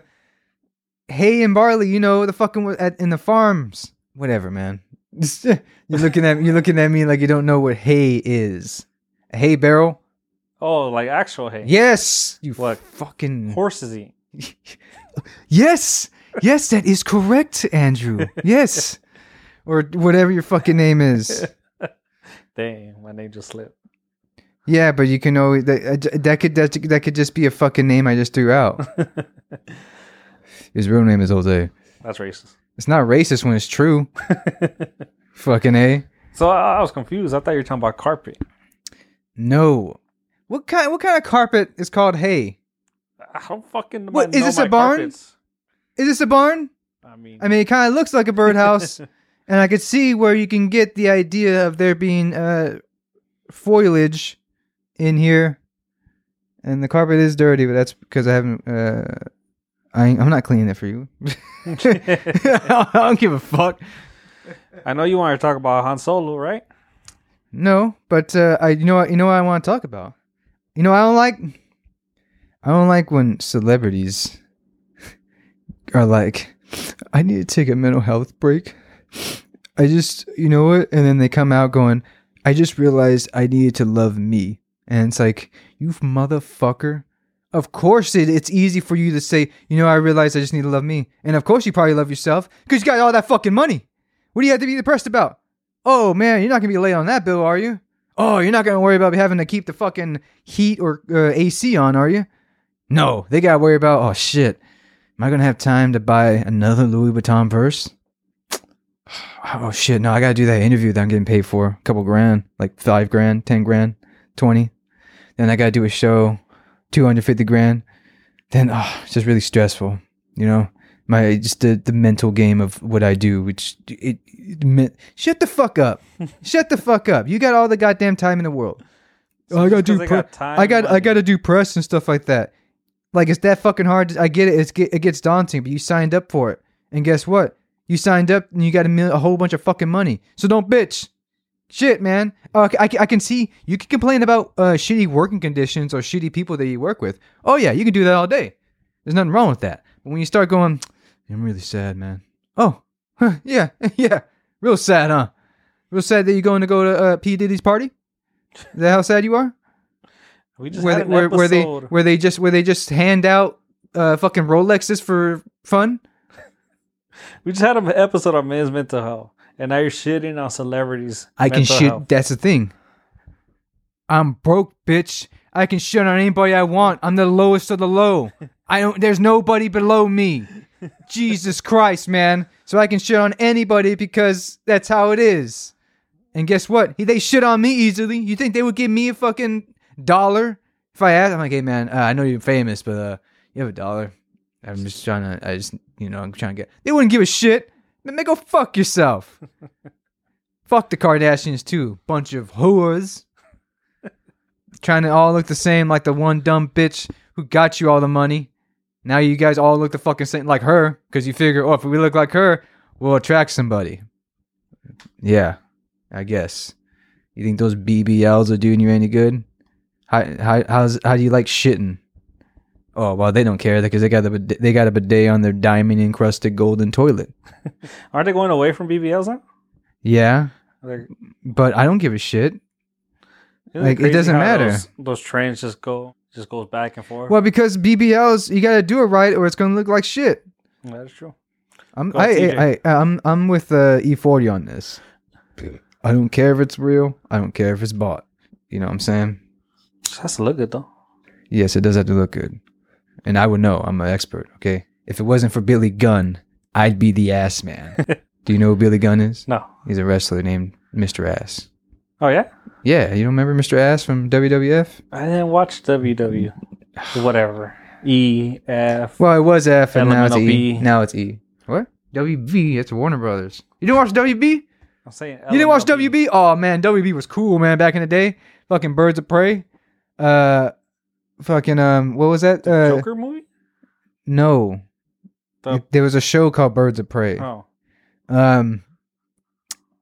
hay and barley. You know the fucking at, in the farms. Whatever, man. you're looking at you're looking at me like you don't know what hay is. A hay barrel. Oh, like actual hay. Yes, you What? fucking Horses eat. Yes, yes, that is correct, Andrew. Yes, or whatever your fucking name is. Dang, my name just slipped. Yeah, but you can always that, uh, that could that, that could just be a fucking name I just threw out. His real name is Jose. That's racist. It's not racist when it's true. fucking a. So I, I was confused. I thought you were talking about carpet. No. What kind? What kind of carpet is called hay? I don't fucking know What, is this a barn? carpets. Is this a barn? I mean, I mean, it kind of looks like a birdhouse, and I could see where you can get the idea of there being uh, foliage in here. And the carpet is dirty, but that's because I haven't. Uh, I I'm not cleaning it for you. I don't give a fuck. I know you want to talk about Han Solo, right? No, but uh, I you know what you know what I want to talk about. You know I don't like. I don't like when celebrities are like, I need to take a mental health break. I just you know what, and then they come out going, I just realized I needed to love me, and it's like you motherfucker. Of course, it, it's easy for you to say, you know, I realized I just need to love me, and of course you probably love yourself because you got all that fucking money. What do you have to be depressed about? Oh man, you're not gonna be late on that bill, are you? Oh, you're not gonna worry about having to keep the fucking heat or uh, AC on, are you? No, they gotta worry about. Oh shit, am I gonna have time to buy another Louis Vuitton purse? Oh shit, no, I gotta do that interview that I'm getting paid for, a couple grand, like five grand, ten grand, twenty. Then I gotta do a show, two hundred fifty grand. Then oh, it's just really stressful, you know my just the, the mental game of what I do, which it, it me- shut the fuck up, shut the fuck up. You got all the goddamn time in the world. Oh, I gotta do. they Pre- got time, I got I gotta do press and stuff like that. Like it's that fucking hard. I get it. It's get, it gets daunting, but you signed up for it, and guess what? You signed up and you got a, mil- a whole bunch of fucking money. So don't bitch. Shit, man. Uh, I, I can see you can complain about uh, shitty working conditions or shitty people that you work with. Oh yeah, you can do that all day. There's nothing wrong with that. But when you start going, I'm really sad, man. Oh, huh, yeah, yeah. Real sad, huh? Real sad that you're going to go to uh, P Diddy's party. Is that how sad you are? we just Where, had they, an where, where they where they just where they just hand out uh, fucking Rolexes for fun? we just had an episode on men's mental health, and now you're shitting on celebrities. I can shit. health. That's the thing. I'm broke, bitch. I can shit on anybody I want. I'm the lowest of the low. I don't. There's nobody below me. Jesus Christ, man. So I can shit on anybody because that's how it is. And guess what? They shit on me easily. You think they would give me a fucking dollar if I asked? I'm like, hey man, uh, I know you're famous, but uh, you have a dollar. I'm just trying to. I just, you know, I'm trying to get. They wouldn't give a shit. Man, go fuck yourself. Fuck the Kardashians too. Bunch of whores. Trying to all look the same like the one dumb bitch who got you all the money. Now you guys all look the fucking same like her because you figure, oh, if we look like her, we'll attract somebody. Yeah, I guess. You think those BBLs are doing you any good? How how how's how do you like shitting? Oh well, they don't care because they got a bid- they got a bidet on their diamond encrusted golden toilet. Aren't they going away from BBLs now? Yeah, Like, but I don't give a shit. Like, it doesn't matter. Those, those trains just go Just goes back and forth. Well, because BBLs, you gotta do it right, or it's gonna look like shit. that is true. I'm Go I. I, I I'm I'm with uh, E40 on this. I don't care if it's real. I don't care if it's bought. You know what I'm saying? Just has to look good though. Yes, it does have to look good, and I would know. I'm an expert. Okay, if it wasn't for Billy Gunn, I'd be the ass man. do you know who Billy Gunn is? No. He's a wrestler named Mr. Ass. Oh yeah. Yeah, you don't remember Mr. Ass from WWF? I didn't watch WW. Whatever. E F. Well, it was F, and now it's E. B. Now it's E. What? WB? It's Warner Brothers. You didn't watch WB? I'm saying. You didn't watch WB? Oh man, WB was cool, man. Back in the day, fucking Birds of Prey. Uh, fucking um, what was that? Uh, Joker movie? no, The- there was a show called Birds of Prey. Oh. Um,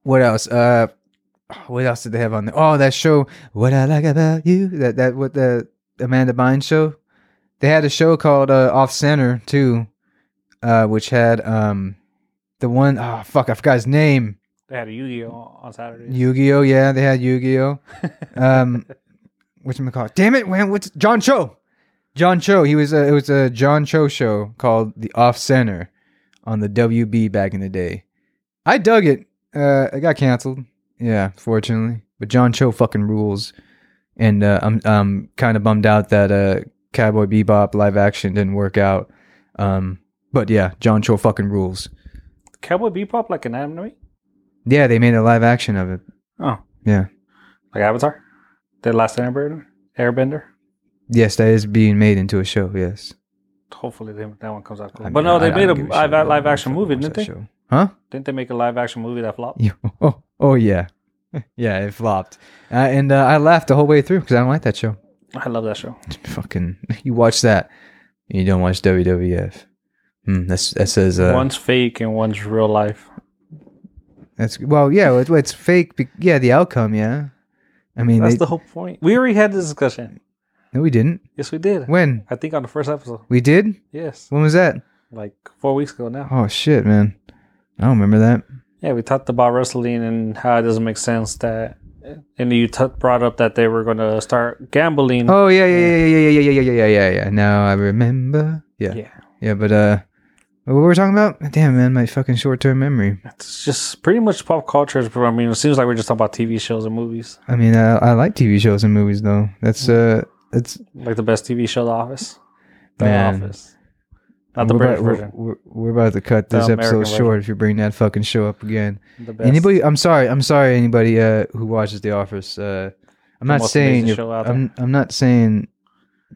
what else? Uh, what else did they have on there? Oh, that show. What I like about you. That that what the Amanda Bynes show. They had a show called uh, Off Center too, uh, which had um, the one oh fuck I forgot his name. They had a Yu-Gi-Oh on Saturday. Yu-Gi-Oh. Yeah, they had Yu-Gi-Oh. Um, what's it called? Damn it! Man, what's John Cho? John Cho. He was a, it was a John Cho show called The Off Center on the WB back in the day. I dug it. Uh, it got canceled. Yeah, fortunately. But John Cho fucking rules, and uh, I'm I'm kind of bummed out that uh, Cowboy Bebop live action didn't work out. Um, but yeah, John Cho fucking rules. Cowboy Bebop like an anime? Yeah, they made a live action of it. Oh, Yeah. like Avatar? The Last Airbender? Airbender? Yes, that is being made into a show. Yes. Hopefully they, that one comes out cool. I but no, they I- I made a live, live action movie, didn't they? show. Huh? Didn't they make a live action movie that flopped? Oh, oh yeah, yeah. It flopped, uh, and uh, I laughed the whole way through because I don't like that show. I love that show. Fucking, you watch that, and you don't watch WWF. Hmm, that's that says uh, one's fake and one's real life. that's well, yeah, it's, it's fake. be- Yeah, the outcome, yeah. I mean, That's they, the whole point. We already had this discussion. no, we didn't. Yes, we did. When I think on the first episode. we did? Yes, When was that? like four weeks ago now. Oh shit, man, I don't remember that. Yeah, we talked about wrestling and how it doesn't make sense that, and you t- brought up that they were going to start gambling. Oh yeah, yeah, yeah, yeah, yeah, yeah, yeah, yeah, yeah, yeah, yeah. Now I remember. Yeah, yeah, yeah, but uh, what were we talking about? Damn, man, my fucking short-term memory. it's just pretty much pop culture. I mean, it seems like we're just talking about TV shows and movies. I mean, uh, I like TV shows and movies though. That's uh, that's Like the best TV show, The Office. The Man. Office. Not the we're British about, version. We're, we're, we're about to cut this episode version. short if you bring that fucking show up again. Anybody? I'm sorry. I'm sorry. Anybody uh, who watches The Office. Uh, I'm The not saying you're. I'm. I'm not saying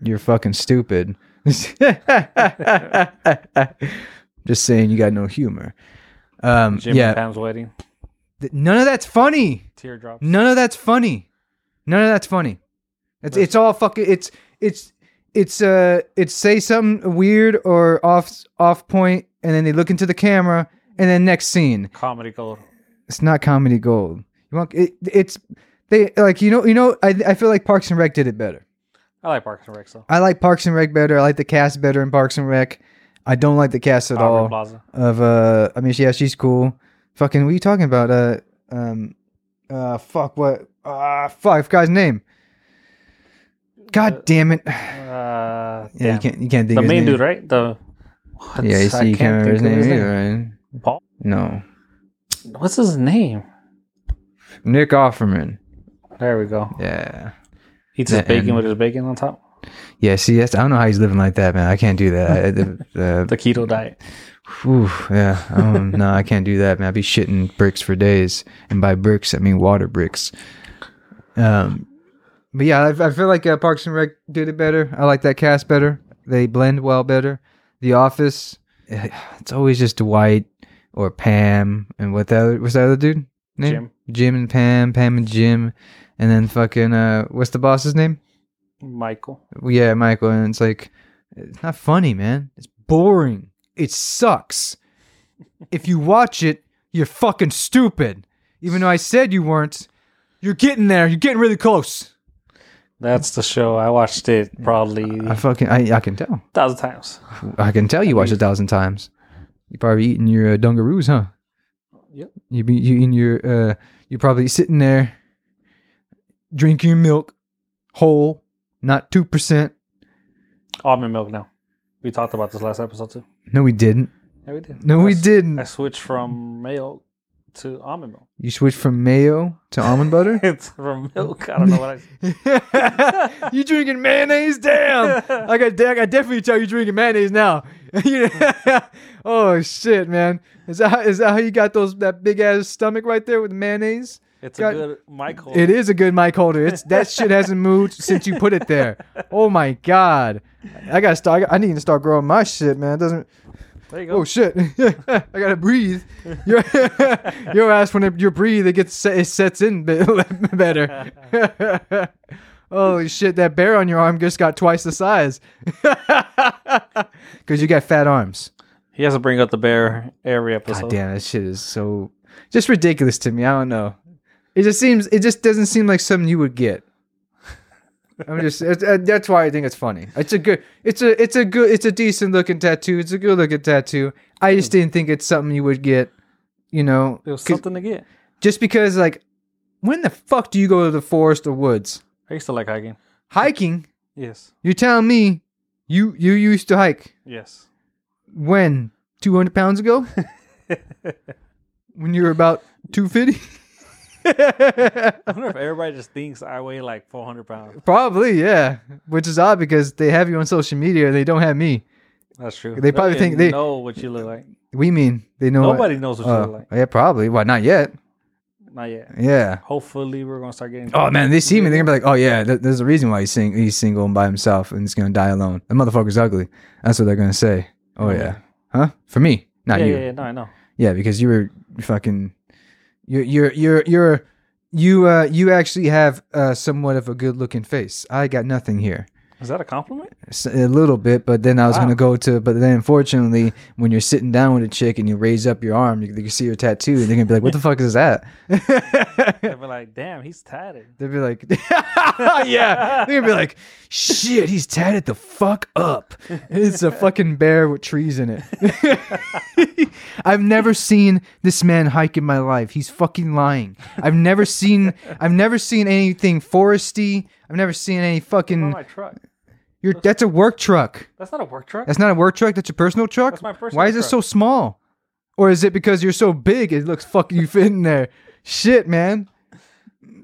you're fucking stupid. Just saying you got no humor. Um, Jim yeah. and Pam's wedding. None of that's funny. Teardrops. None of that's funny. None of that's funny. It's it's all fucking it's it's it's uh it's say something weird or off off point and then they look into the camera and then next scene. Comedy gold. It's not comedy gold. You want it, it's they like you know you know I I feel like Parks and Rec did it better. I like Parks and Rec though. I like Parks and Rec better. I like the cast better in Parks and Rec. I don't like the cast at Aubrey all Plaza. of uh I mean yeah she's cool. Fucking what are you talking about? Uh um uh fuck what uh fuck I forgot his name. God damn it. Uh, Yeah, you can't you can't think the his main name. dude, right? The what? Yeah, you see you can't remember his think of name either, right? Paul. No. What's his name? Nick Offerman. There we go. Yeah. Eats his The bacon with his bacon on top. Yeah, see that's I don't know how he's living like that, man. I can't do that. The, the, The keto diet. Whew, yeah, don't, no, I can't do that, man. I'd be shitting bricks for days, and by bricks I mean water bricks. Um, but yeah, I, I feel like uh, Parks and Rec did it better. I like that cast better. They blend well better. The Office, eh, it's always just Dwight or Pam, and what the other what's that other dude name? Jim. Jim and Pam, Pam and Jim, and then fucking uh, what's the boss's name? Michael. Yeah, Michael, and it's like it's not funny, man. It's boring. It sucks. if you watch it, you're fucking stupid. Even though I said you weren't, you're getting there. You're getting really close. That's the show. I watched it probably I fucking I, I can tell. a thousand times. I can tell you watched it a thousand times. You probably eating your uh, Dunkaroos, huh? Yep. You be you eating your uh you're probably sitting there drinking your milk whole, not two percent, Almond milk now. We talked about this last episode too. No, we didn't. Yeah, we did. No, I we didn't. I switched from milk to almond milk. You switched from mayo to almond butter. It's from milk. I don't know what I. you drinking mayonnaise? Damn! I got, I got definitely tell you drinking mayonnaise now. oh shit, man! Is that is that how you got those that big ass stomach right there with mayonnaise? It's Got- a good mic holder. It is a good mic holder. It's that shit hasn't moved since you put it there. Oh my god! I gotta start. I need to start growing my shit, man. It doesn't. There you go. Oh shit! I gotta breathe. Your your ass when it, you breathe, it gets it sets in better. Holy shit! That bear on your arm just got twice the size. Because you got fat arms. He has to bring up the bear every episode. God damn, that shit is so just ridiculous to me. I don't know. It just seems. It just doesn't seem like something you would get. I'm just. That's why I think it's funny. It's a good. It's a. It's a good. It's a decent looking tattoo. It's a good looking tattoo. I just hmm. didn't think it's something you would get. You know, It was something to get. just because like, when the fuck do you go to the forest or woods I used to like hiking. hiking? Yes. You're telling me you you used to hike Yes. when 200 pounds ago? when you were about 250? I wonder if everybody just thinks I weigh like 400 pounds. Probably, yeah. Which is odd because they have you on social media and they don't have me. That's true. They probably think they- know what you look like. We mean they know. what- Nobody knows what you Uh, look like. yeah, probably. Why not yet. Not yet. Yeah. Hopefully, we're gonna start getting. Oh man, they see me, they're gonna be like, "Oh yeah, th- there's a reason why he's sing- he's single and by himself and he's gonna die alone. The motherfucker's ugly." That's what they're gonna say. Oh yeah, huh? For me, not yeah, you. yeah, yeah, no, I know. Yeah, because you were fucking you're you're you're you're you uh you actually have uh somewhat of a good looking face. I got nothing here. Is that a compliment? A little bit, but then I was Wow. gonna go to but then unfortunately when you're sitting down with a chick and you raise up your arm, you, you see your tattoo and they're gonna be like, What the fuck is that? They'd be like, "Damn, he's tatted." They'd be like, yeah. They'd be like, shit, he's tatted the fuck up. It's a fucking bear with trees in it. I've never seen this man hike in my life. He's fucking lying. I've never seen. I've never seen anything foresty. I've never seen any fucking. My truck. You're, that's a work truck. That's not a work truck. That's not a work truck. That's a personal truck. That's my personal Why is it so small? Or is it because you're so big? It looks fucking you fit in there. Shit, man.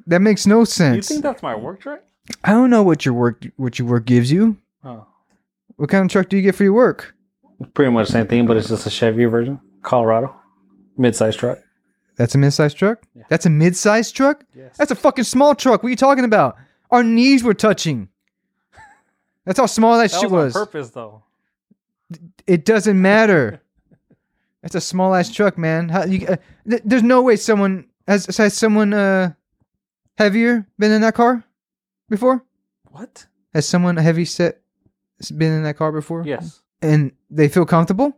That makes no sense. you think that's my work truck? I don't know what your work what your work gives you. Oh, What kind of truck do you get for your work? pretty much the same thing, but it's just a Chevy version, Colorado, mid-sized truck. That's a mid-sized truck. Yeah. That's a mid-sized truck. Yes. That's a fucking small truck. What are you talking about? Our knees were touching. That's how small that, that shit was was. purpose, though. It doesn't matter. That's a small ass truck, man. How, you, uh, th- there's no way someone has has someone uh heavier been in that car before. What? Has someone heavy set been in that car before? Yes. And they feel comfortable.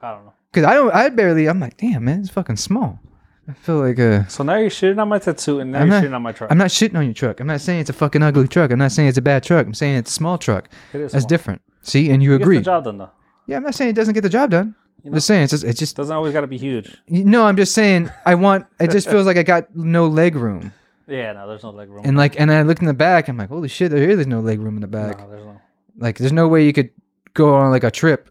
I don't know. Cause I don't, I barely. I'm like, damn, man, it's fucking small. I feel like uh, So now you're shitting on my tattoo, and now I'm you're not- shitting on my truck. I'm not shitting on your truck. I'm not saying it's a fucking ugly truck. I'm not saying it's a bad truck. I'm saying it's a small truck. it is That's small. different. See, and you It gets agree. the job done, though. Yeah, I'm not saying it doesn't get the job done. You I'm just saying it's just, it's just Doesn't always got to be huge. no. I'm just saying I want. It just feels like I got no leg room. Yeah, no, there's no leg room. And like, and I looked in the back. I'm like, holy shit, there is no leg room in the back. No, there's no. Like, there's no way you could go on like a trip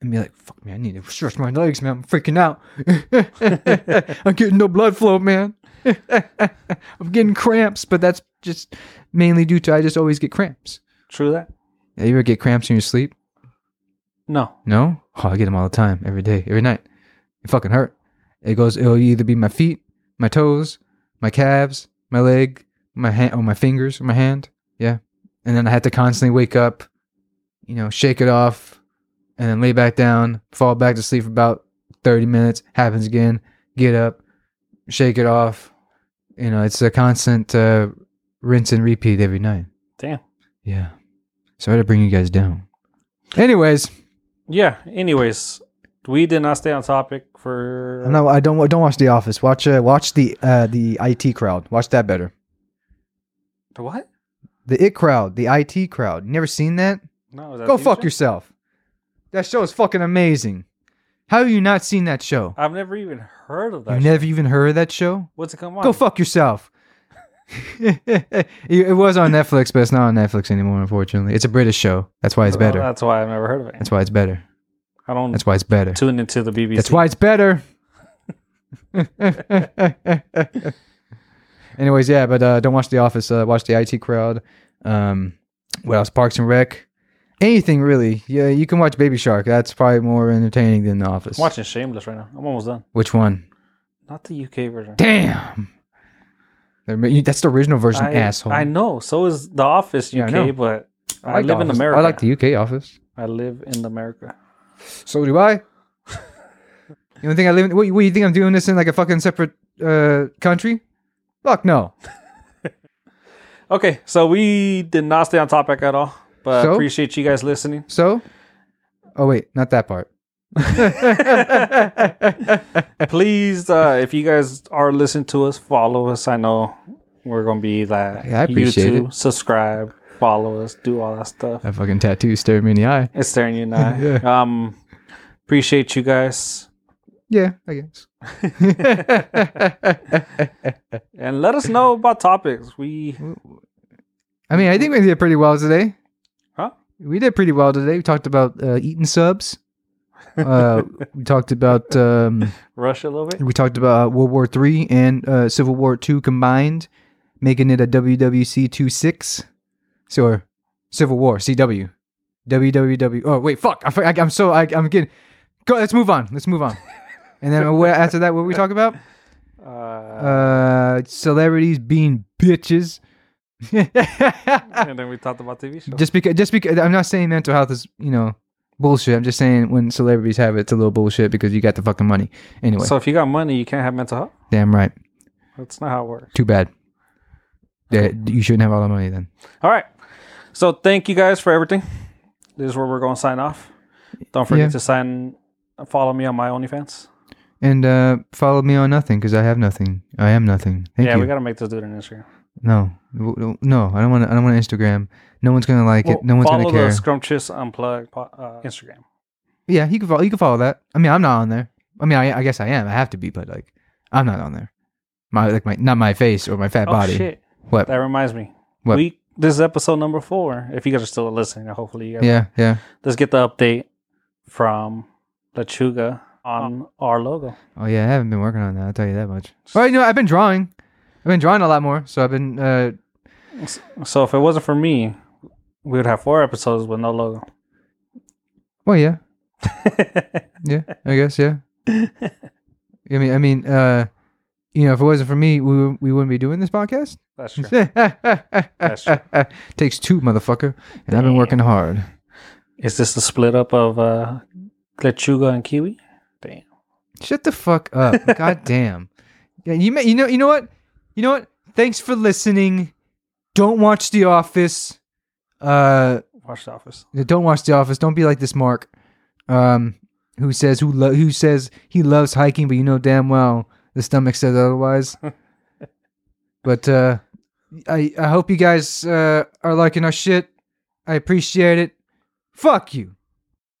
and be like, fuck me, I need to stretch my legs, man. I'm freaking out. I'm getting no blood flow, man. I'm getting cramps, but that's just mainly due to I just always get cramps. True that? Yeah, you ever get cramps in your sleep? No. No? Oh, I get them all the time, every day, every night. It fucking hurt. It goes, it'll either be my feet, my toes, my calves, my leg, my hand, or oh, my fingers, or my hand. Yeah. And then I had to constantly wake up, you know, shake it off, and then lay back down, fall back to sleep for about 30 minutes. Happens again. Get up, shake it off. You know, it's a constant uh, rinse and repeat every night. Damn. Yeah. Sorry to bring you guys down. Anyways, Yeah. Anyways, we did not stay on topic for. no, I don't. Don't watch The Office. Watch. Uh, watch the uh, the IT crowd. Watch that better. The what? The It crowd. The IT crowd. You never seen that? No. Is that Go fuck show? yourself. That show is fucking amazing. How have you not seen that show? I've never even heard of that. Show. never even heard of that show? What's it come on? Go fuck yourself. it it was on Netflix, but it's not on Netflix anymore. Unfortunately, it's a British show. That's why it's Well, better. that's why I've never heard of it. That's why it's better. I don't That's why it's better. tune into the BBC. That's why it's better. Anyways, yeah, but uh, don't watch The Office. Uh, watch the IT Crowd. Um, what else? Parks and Rec. Anything really? Yeah, you can watch Baby Shark. That's probably more entertaining than The Office. I'm watching Shameless right now. I'm almost done. Which one? Not the UK version. Damn. They're ma- you- That's the original version, I, asshole. I know. So is The Office Yeah, I UK, but I, like The live in America. I like the UK Office. I live in America. So do I. you don't think I live? In, what, what you think I'm doing this in like a fucking separate uh, country? Fuck no. Okay, so we did not stay on topic at all, but So? appreciate you guys listening. So, oh wait, not that part. Please, uh, if you guys are listening to us, follow us. I know we're gonna be that. Yeah, I appreciate YouTube, it. subscribe, follow us, do all that stuff. That fucking tattoo staring me in the eye. It's staring you in the eye. Yeah. Um, appreciate you guys, Yeah, I guess. and let us know about topics. We I mean, I think we did pretty well today. We did pretty well today. We talked about uh, eating subs. Uh, we talked about um, rush a little bit. we talked about World War Three and uh, Civil War Two combined, making it a WWC two six. So, Civil War CW, WWW. Oh wait, fuck! I, I'm so I, I'm getting. Go. Let's move on. Let's move on. And then what, after that, what we talk about? Uh, Uh, celebrities being bitches. and then we talked about TV shows. just because, just because, I'm not saying mental health is you know bullshit. I'm just saying when celebrities have it, it's a little bullshit because you got the fucking money. Anyway, So if you got money, you can't have mental health. damn right. That's not how it works. Too bad. Yeah, you shouldn't have all the money then. All right. So thank you guys for everything. This is where we're going to sign off. Don't forget Yeah. to sign, follow me on my OnlyFans. And uh, follow me on nothing because I have nothing. I am nothing. Thank yeah, you. we got to make this dude an Instagram. No, no, I don't want. To. I don't want Instagram. No one's gonna like Well, it. No one's gonna care. Follow the Scrumptious Unplugged uh, Instagram. yeah, you can follow. You can follow that. I mean, I'm not on there. I mean, I, I guess I am. I have to be, but like, I'm not on there. My like my not my face or my fat Oh, body. shit. What? That reminds me. What? We This is episode number four. If you guys are still listening, hopefully you guys Yeah, yeah. Let's get the update from Lechuga on our logo. Oh yeah, I haven't been working on that. I'll tell you that much. Well, you know, I've been drawing. I've been drawing a lot more. So I've been. uh So if it wasn't for me, we would have four episodes with no logo. Well, yeah, yeah. I guess yeah. I mean, I mean, uh you know, if it wasn't for me, we we wouldn't be doing this podcast. That's true. That's true. Takes two, motherfucker, and I've been working hard. Is this the split up of uh, Lechuga and Kiwi? Damn. Shut the fuck up. God damn. Yeah, you may, you know you know what? You know what? Thanks for listening. Don't watch The Office. Uh Watch the office. don't watch The Office. Don't be like this Mark. Um who says who lo- who says he loves hiking but you know damn well the stomach says otherwise. but uh I I hope you guys uh are liking our shit. I appreciate it. Fuck you.